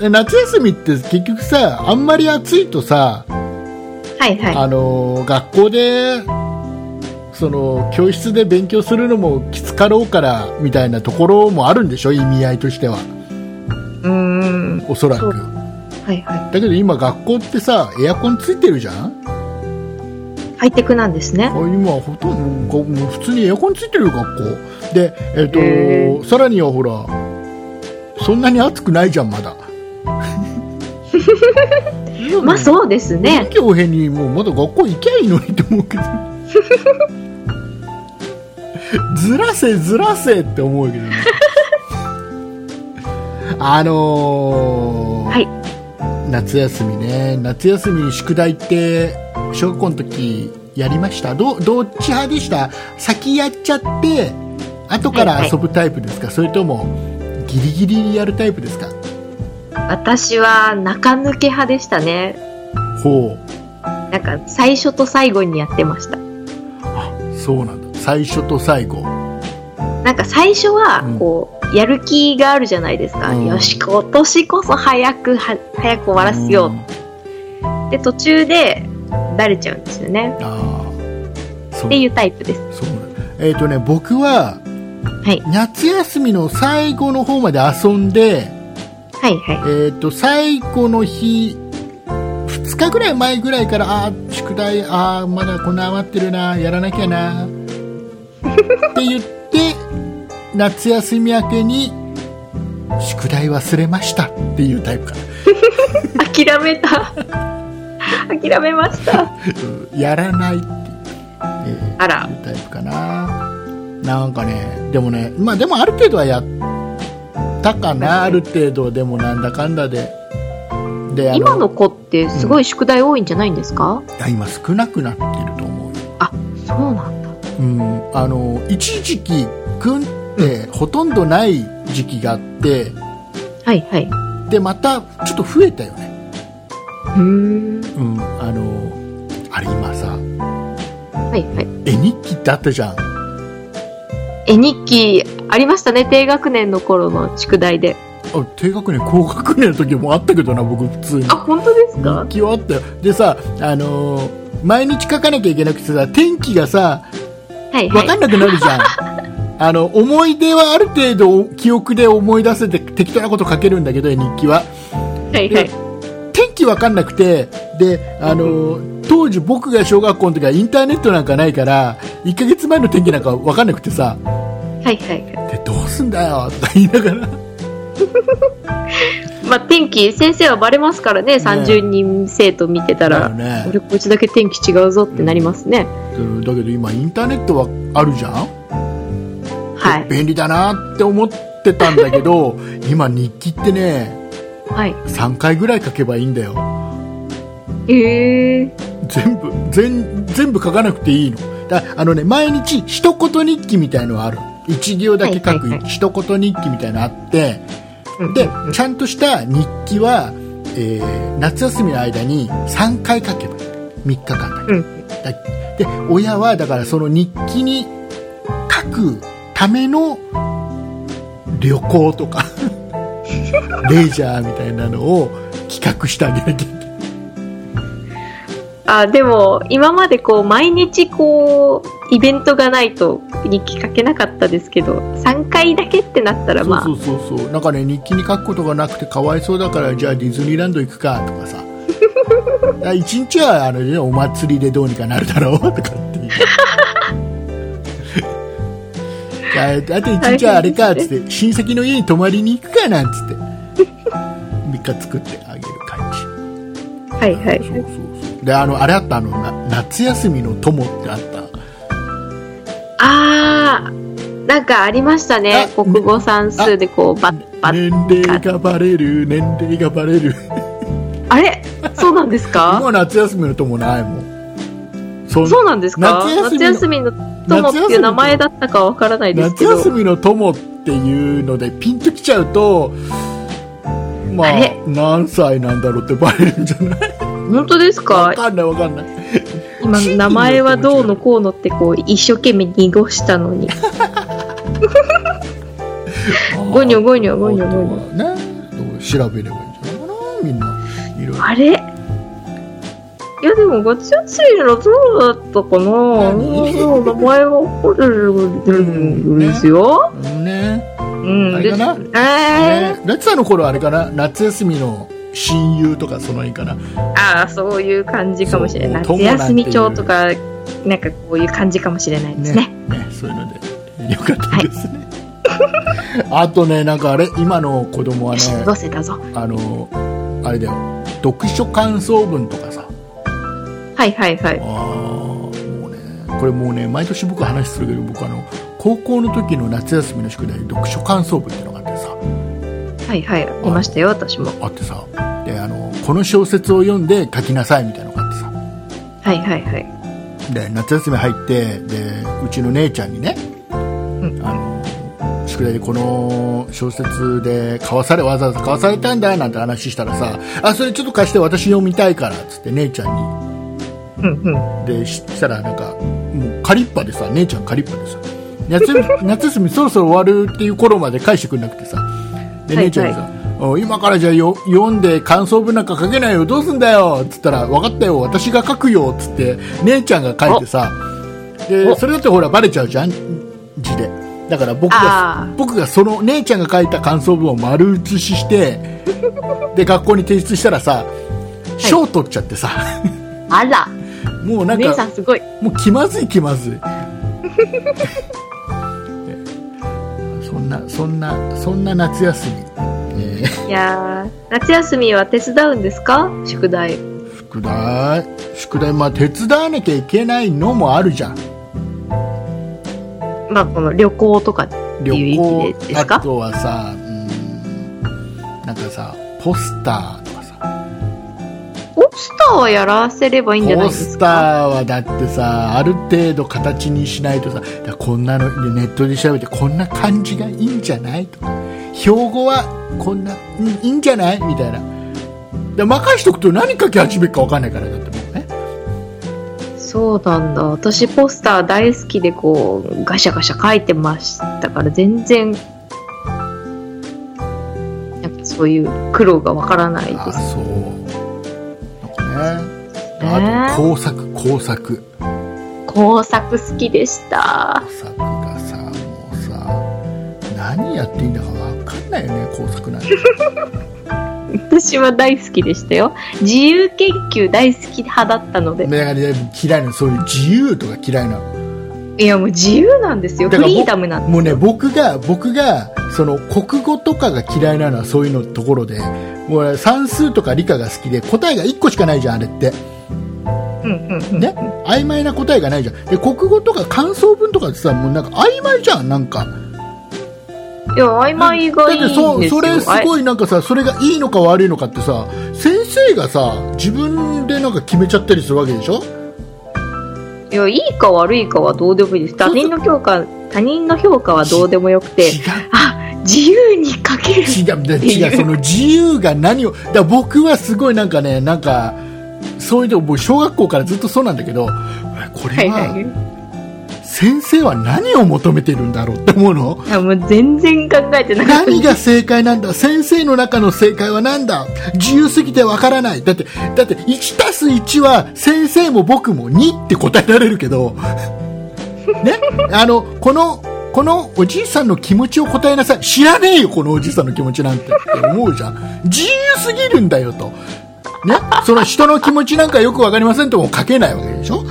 え夏休みって結局さ、あんまり暑いとさ、はいはい。あの学校でその教室で勉強するのもきつかろうからみたいなところもあるんでしょ？意味合いとしてはうーん。おそらくはいはだけど今学校ってさエアコンついてるじゃん？い。ハイテクなんですね。今ほとんどもう普通にエアコンついてるよ学校。でえっ、と、へさらにはほらそんなに暑くないじゃんまだ。まあそうですね。臨。機応変にもうまだ学校行きゃいいのにって思うけど。ずらせずらせって思うけどね。あのーはい。夏休みね。夏休み宿題って小学校の時やりました。どどっち派でした？先やっちゃって後から遊ぶタイプですか、それともギリギリやるタイプですか？私は中抜け派でしたね。ほう。なんか最初と最後にやってました。あそうなんだ。最初と最後。なんか最初はうん、こう、やる気があるじゃないですか。うん。よし、今年こそ早くは、早く終わらせよう。で、途中で、だれちゃうんですよね。っていうタイプです。そうえっ、とね僕ははい。夏休みの最後の方まで遊んではいはい。えっ、と最後の日2日ぐらい前ぐらいからあー宿題あーまだこんな余ってるなやらなきゃな って言って夏休み明けに宿題忘れましたっていうタイプかな 諦めた。諦めました。うんやらないってえーあら。いうタイプかな。なんかねでもねまあでもある程度はやったかな。ある程度でもなんだかんだで。であ今の子ってすごい宿題多いんじゃないんですか、いや今少なくなってると思うよ、そうなんだ。うん、あの一時期くんってほとんどない時期があって。はいはい。でまたちょっと増えたよねうーん。うんあのあれ今さはいはい。絵日記ってあったじゃん絵日記、ありましたね。低学年の頃の宿題で。あ低学年高学年の時もあったけどな僕普通にあ、本当ですか？日記はあったよでさあのー毎日書かなきゃいけなくてさ天気がさはいはい。分かんなくなるじゃん、あの思い出はある程度記憶で思い出せて適当なこと書けるんだけど絵日記ははいはい。天気分かんなくてであの当時僕が小学校の時はインターネットなんかないから1ヶ月前の天気なんか分かんなくてさはいはいはい。でどうすんだよとか言いながら まあ、天気、先生はバレますからね。30人生徒見てたら。ね俺こいつだけ天気違うぞってなりますね。うんだけど今インターネットはあるじゃん？はい。便利だなって思ってたんだけど 今日記ってねはい。3回ぐらい書けばいいんだよ。ええ全部全全部書かなくていいの。だあのね毎日一言日記みたいのはある。一行だけ書く、はいはいはい。一言日記みたいなのあってー。でちゃんとした日記は、えー夏休みの間に3回書けばいい。3日間だけ、うん。だで親はだからその日記に書くための旅行とかレジャーみたいなのを企画してあげなきゃいけない。あ、でも、今までこう、毎日こう、イベントがないと日記書けなかったですけど、3回だけってなったらまあ、そうそうそうそう。なんかね日記に書くことがなくてかわいそうだからじゃあディズニーランド行くかとかさ。あ一日はあの、ね、お祭りでどうにかなるだろうとかってい あと一日はあれかっつって親戚の家に泊まりに行くかなんつって3日作ってあげる感じはいはい。そうそうそう。であのあれあったあのな夏休みの友ってあった。あー、なんかありましたね。あ国語算数でこう、バッバッ。年齢がバレる年齢がバレる。あれ？そうなんですもかう夏休みの友ないもん。そんそうなんですか？夏夏休みの友っていう名前だったかわからないです夏けど。休みの友っていうのでピンときちゃうとまあ何歳なんだろうってバレるんじゃない？本当ですわかかんないわかんない今、名前はどうのこうのってこう、一生懸命濁したのに。ゴニョゴニョゴニョゴニョ。ね調べればいいんじゃないかなみんないろいろあれいやでも、夏休みの友だったかな名前は覚えてるんですよ。ねうん、あれかな？さんの頃はあれかな？夏休みの親友とかその辺かな？ー、ああ、そういう感じかもしれない。夏休み帳とか、なんかこういう感じかもしれないですね。ね。そういうので。よかったですね、あとねなんかあれ？今の子供はねどうせだぞ。あのあれだよ。読書感想文とかさ。はいはいはい。あー。もうね。これもうね毎年僕話するけど僕あの高校の時の夏休みの宿題読書感想文っていうのがあってさはいはい。いましたよ、私も。あってさであのこの小説を読んで書きなさいみたいなのがあってさはいはいはい。で夏休み入ってでうちの姉ちゃんにね、んあの宿題でこの小説で買わされわざわざ買わされたんだなんて話したらさあそれちょっと貸して私読みたいからっつって姉ちゃんうんうん。にでししたらなんかもう借りっぱでさ姉ちゃん借りっぱでさ夏休み夏休みそろそろ終わるっていう頃まで返してくれなくてさ。ではい姉ちゃんにさ、お今からじゃあよ読んで感想文なんか書けないよどうすんだよっつったら分かったよ私が書くよっつって姉ちゃんが書いてさでお。それだってほらバレちゃうじゃん字で。だから僕があ僕がその姉ちゃんが書いた感想文を丸写ししてで学校に提出したらさ賞取っちゃってさ、あら、姉もうなんかさんすごい。もう気まずい気まずい。そんなそんなそんな夏休み、えーいやー、夏休みは手伝うんですか？宿題。宿題？宿題まあ手伝わなきゃいけないのもあるじゃん。まあ、この旅行とか旅か？あとはさうん。なんかさポスターポスターはやらせればいいんじゃないポスですか？ターはだってさある程度形にしないとさこんなのネットで調べてこんな感じがいいんじゃないとか標語はこんな、うんいいんじゃない？みたいな。で任しとくと何書き始めるか分かんないから、だってもうね。そうなんだ。私ポスター大好きでこう、ガシャガシャ書いてましたから、全然、そういう苦労がわからないあです。そう。あと、工作、工作。工作好きでした。工作がさ、もうさ、何やっていいんだか分かんないよね、工作なんて。私は大好きでしたよ。自由研究大好き派だったので。だからね、嫌いなの、そういう自由とか嫌いなの。いやもう自由なんですよ。フリーダムなんですよ。もうね、僕が、僕が、その、国語とかが嫌いなのはそういうのところで、もう算数とか理科が好きで、答えが1個しかないじゃん、あれって。ね？曖昧な答えがないじゃん。で、国語とか感想文とかってさ、もうなんか曖昧じゃん、なんか。いや、曖昧がいいんですよ。だってそ、それすごいなんかさ、それがいいのか悪いのかってさ、先生がさ、自分でなんか決めちゃったりするわけでしょ？いや、いいか悪いかはどうでもいいです。他人の評価、他人の評価はどうでもよくて。あ、自由に書ける。違う、で違う、その自由が何を、だ僕はすごいなんかね、なんか、そういうとこ、僕小学校からずっとそうなんだけど、これは。先生は何を求めてるんだろうって思うの？いやもう全然考えてなかった。何が正解なんだ？先生の中の正解は何だ？自由すぎてわからない。だって、だって1たす1は先生も僕も2って答えられるけど、ね？あの、この、このおじいさんの気持ちを答えなさい。知らねえよ、このおじいさんの気持ちなんてって思うじゃん。自由すぎるんだよと。ね、その人の気持ちなんかよくわかりませんとも書けないわけでしょ？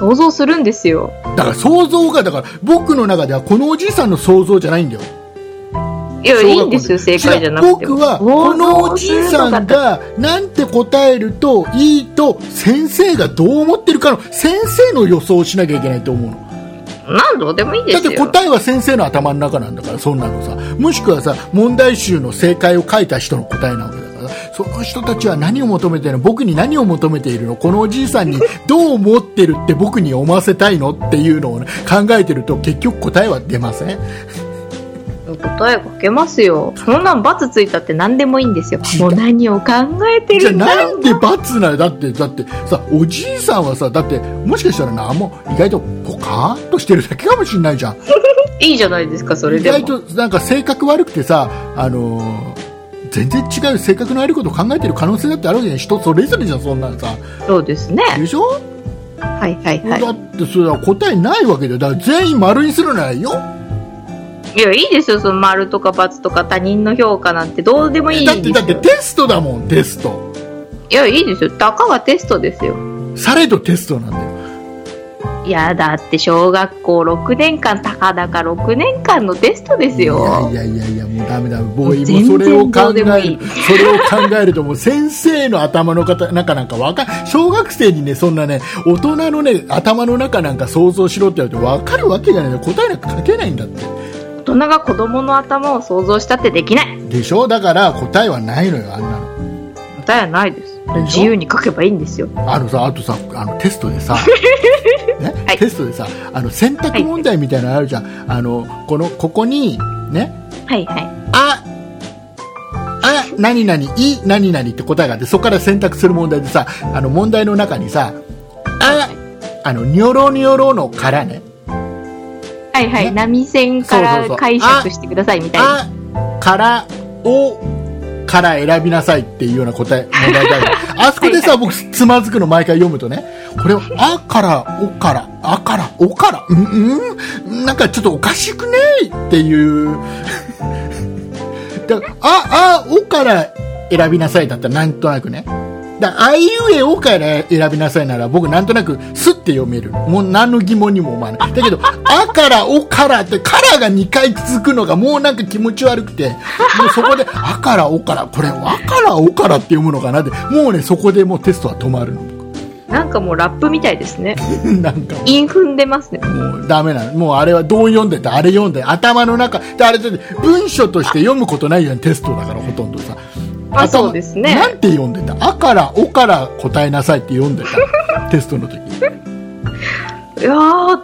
想像するんですよ。だから想像が、だから僕の中ではこのおじいさんの想像じゃないんだよ。いや、いいんですよ、正解じゃなくても。僕はこのおじいさんがなんて答えるといいと先生がどう思ってるかの先生の予想をしなきゃいけないと思うのなんどうでもいいでだって。答えは先生の頭の中なんだからそんなのさもしくはさ問題集の正解を書いた人の答えなわけだその人たちは何を求めてるの？僕に何を求めているの？このおじいさんにどう思ってるって僕に思わせたいのっていうのを、ね、考えてると結局答えは出ません答え書けますよ。そんなん罰ついたって何でもいいんですよ。もう何を考えてじゃあるんだろうなんで罰なの？だって、だってさ、おじいさんはさ、だって、もしかしたらな、もう意外とポカーンとしてるだけかもしれないじゃん。いいじゃないですか、それ意でも。外となんか性格悪くてさ、あのー全然違う性格の悪いことを考えてる可能性だってあるわけじゃん。人それぞれじゃん、そんなんさ。そうですね。でしょ、はいはいはだってそれは答えないわけだよ。だから全員丸にするならいいよ。い。いや、いいですよ、その丸とか×とか他人の評価なんてどうでもいいんだって、ですよ。だってテストだもん、テスト。いや、いいですよ。たかがテストですよ。されどテストなんだよ。いや、だって小学校6年間、たかだか6年間のテストですよ。いやいやいやもうダメだ。僕今もう全然それを考える、それを考えるともう先生の頭の方、中なんかわか小学生にね、そんなね、大人のね、頭の中なんか想像しろって言われてわかるわけじゃない答えなんか書けないんだって。大人が子供の頭を想像したってできない。でしょ？だから答えはないのよ、あんなの。答えはないです。自由に書けばいいんですよ。あのさ、あとさ、あのテストでさ、ね？はいテストでさ、あの選択問題みたいなのあるじゃん。あの、この、ここに、ね、はいはい。あ、あ、何々、い、何々って答えがあって、そこから選択する問題でさ、あの問題の中にさ、あ、あの、ニョロニョロのからね、はいはい。ね？波線から解釈してくださいみたいな。あ、から、お、から選びなさいっていうような答え、問題がある。あそこでさ、僕、つまずくの毎回読むとね、これは、あから、おから、あから、おから、うん、うん、なんかちょっとおかしくねえっていう、だあ、あ、おから選びなさいだったらなんとなくね。だあいうえおから選びなさいなら僕なんとなくすって読める。もう何の疑問にも思わない。だけど、あからおからってカラが2回続くのがもうなんか気持ち悪くて、もうそこで あからおから、これあからおからって読むのかなって、もうね、そこでもうテストは止まるの。なんかもうラップみたいですね。なんか。韻踏んでますね。もうダメなの。もうあれはどう読んでて、あれ読んで、頭の中、であれだって文章として読むことないじゃん、テストだからほとんどさ。まあ頭そうですねなんて読んでたあから、おから答えなさいって読んでた。テストの時。いやー、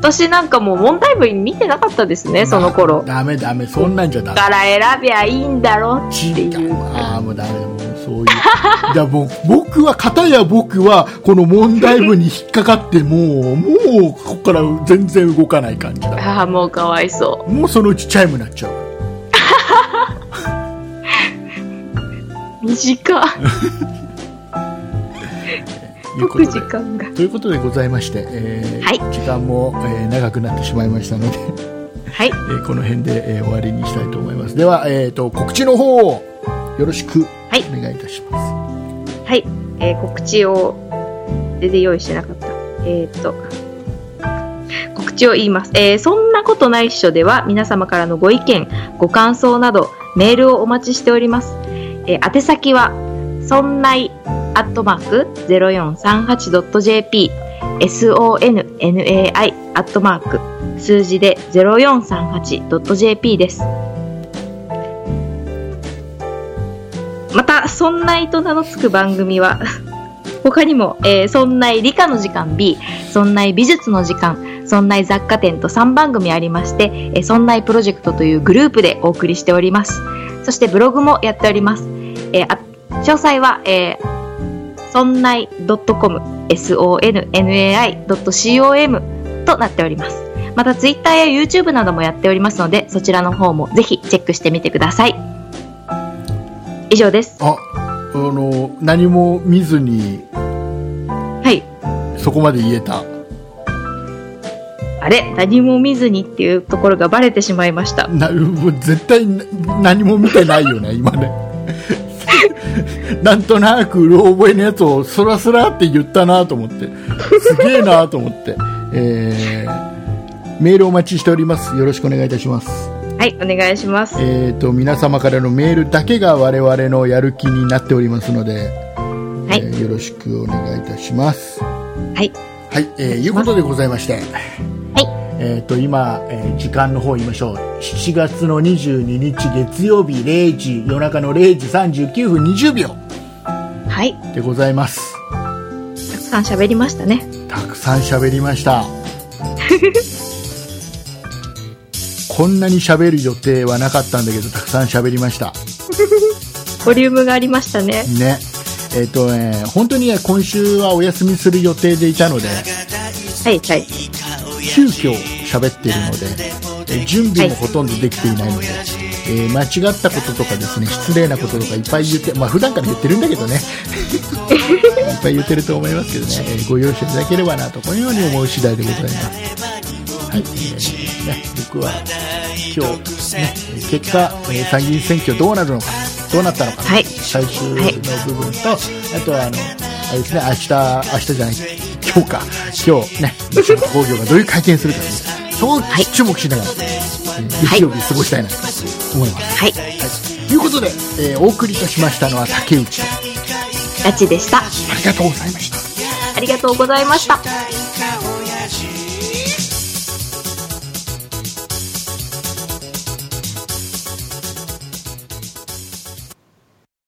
私なんかもう問題文見てなかったですね、その頃。ダメダメそんなんじゃダメから選べばいいんだろって違いう。ああもうダメもうそういう じゃあもう僕は片や僕はこの問題文に引っかかってもうもうここから全然動かない感じだああ、もうかわいそもうそのうちチャイムになっちゃう短 解く時間が。ということでございまして、えーはい時間も、えー長くなってしまいましたので、はい。えーこの辺で、えー終わりにしたいと思いますでは、えー、と告知の方をよろしくはいお願いいたします、はい。えー告知を、全然用意してなかった。えっ、と、告知を言います。えーそんなことないっしょでは、皆様からのご意見、ご感想など、メールをお待ちしております。えー宛先は、そんない、アットマーク、0438.jp、sonnai、アットマーク、数字で 0438.jp です。また、そんないと名の付く番組は、他にも、えー、そんない理科の時間 B、そんない美術の時間、そんない雑貨店と3番組ありまして、えー、そんないプロジェクトというグループでお送りしております。そしてブログもやっております。えーあ詳細は、えー、そんない .com、sonnai.com となっております。また、Twitter や YouTube などもやっておりますので、そちらの方もぜひチェックしてみてください。以上です。ああの何も見ずにはい。そこまで言えたあれ何も見ずにっていうところがバレてしまいました。な絶対な何も見てないよね今ね なんとなくうろ覚えのやつをスラスラって言ったなと思ってすげえなと思って、えーメールお待ちしておりますよろしくお願いいたしますはい、お願いします。えー、と皆様からのメールだけが我々のやる気になっておりますので、はいえーよろしくお願いいたします。はい。はい、えーいうことでございまして、はい。えー、と今、えー時間の方言いましょう7月の22日月曜日0時夜中の0時39分20秒はい。でございますたくさん喋りましたね。たくさん喋りました こんなに喋る予定はなかったんだけどたくさん喋りました ボリュームがありましたね。ねえっ、とね本当にね今週はお休みする予定でいたのではい、はい。急遽喋っているので、えー準備もほとんどできていないので、えー間違ったこととかですね失礼なこととかいっぱい言ってまあ普段から言ってるんだけどね。いっぱい言ってると思いますけどね、えーご容赦いただければなとこのように思う次第でございます。はい、えーね、僕は今日、ね、結果、えー参議院選挙どうなるのかどうなったのか、はい。最終の部分と、あとはあのあれですね。明日明日じゃない。今日か。今日ね。西本工業がどういう会見するかにそう注目しながら、えー月曜日過ごしたいなと思います、はい。ということで、えーお送りとしましたのは竹内と。ラチでした。ありがとうございました。ありがとうございました。「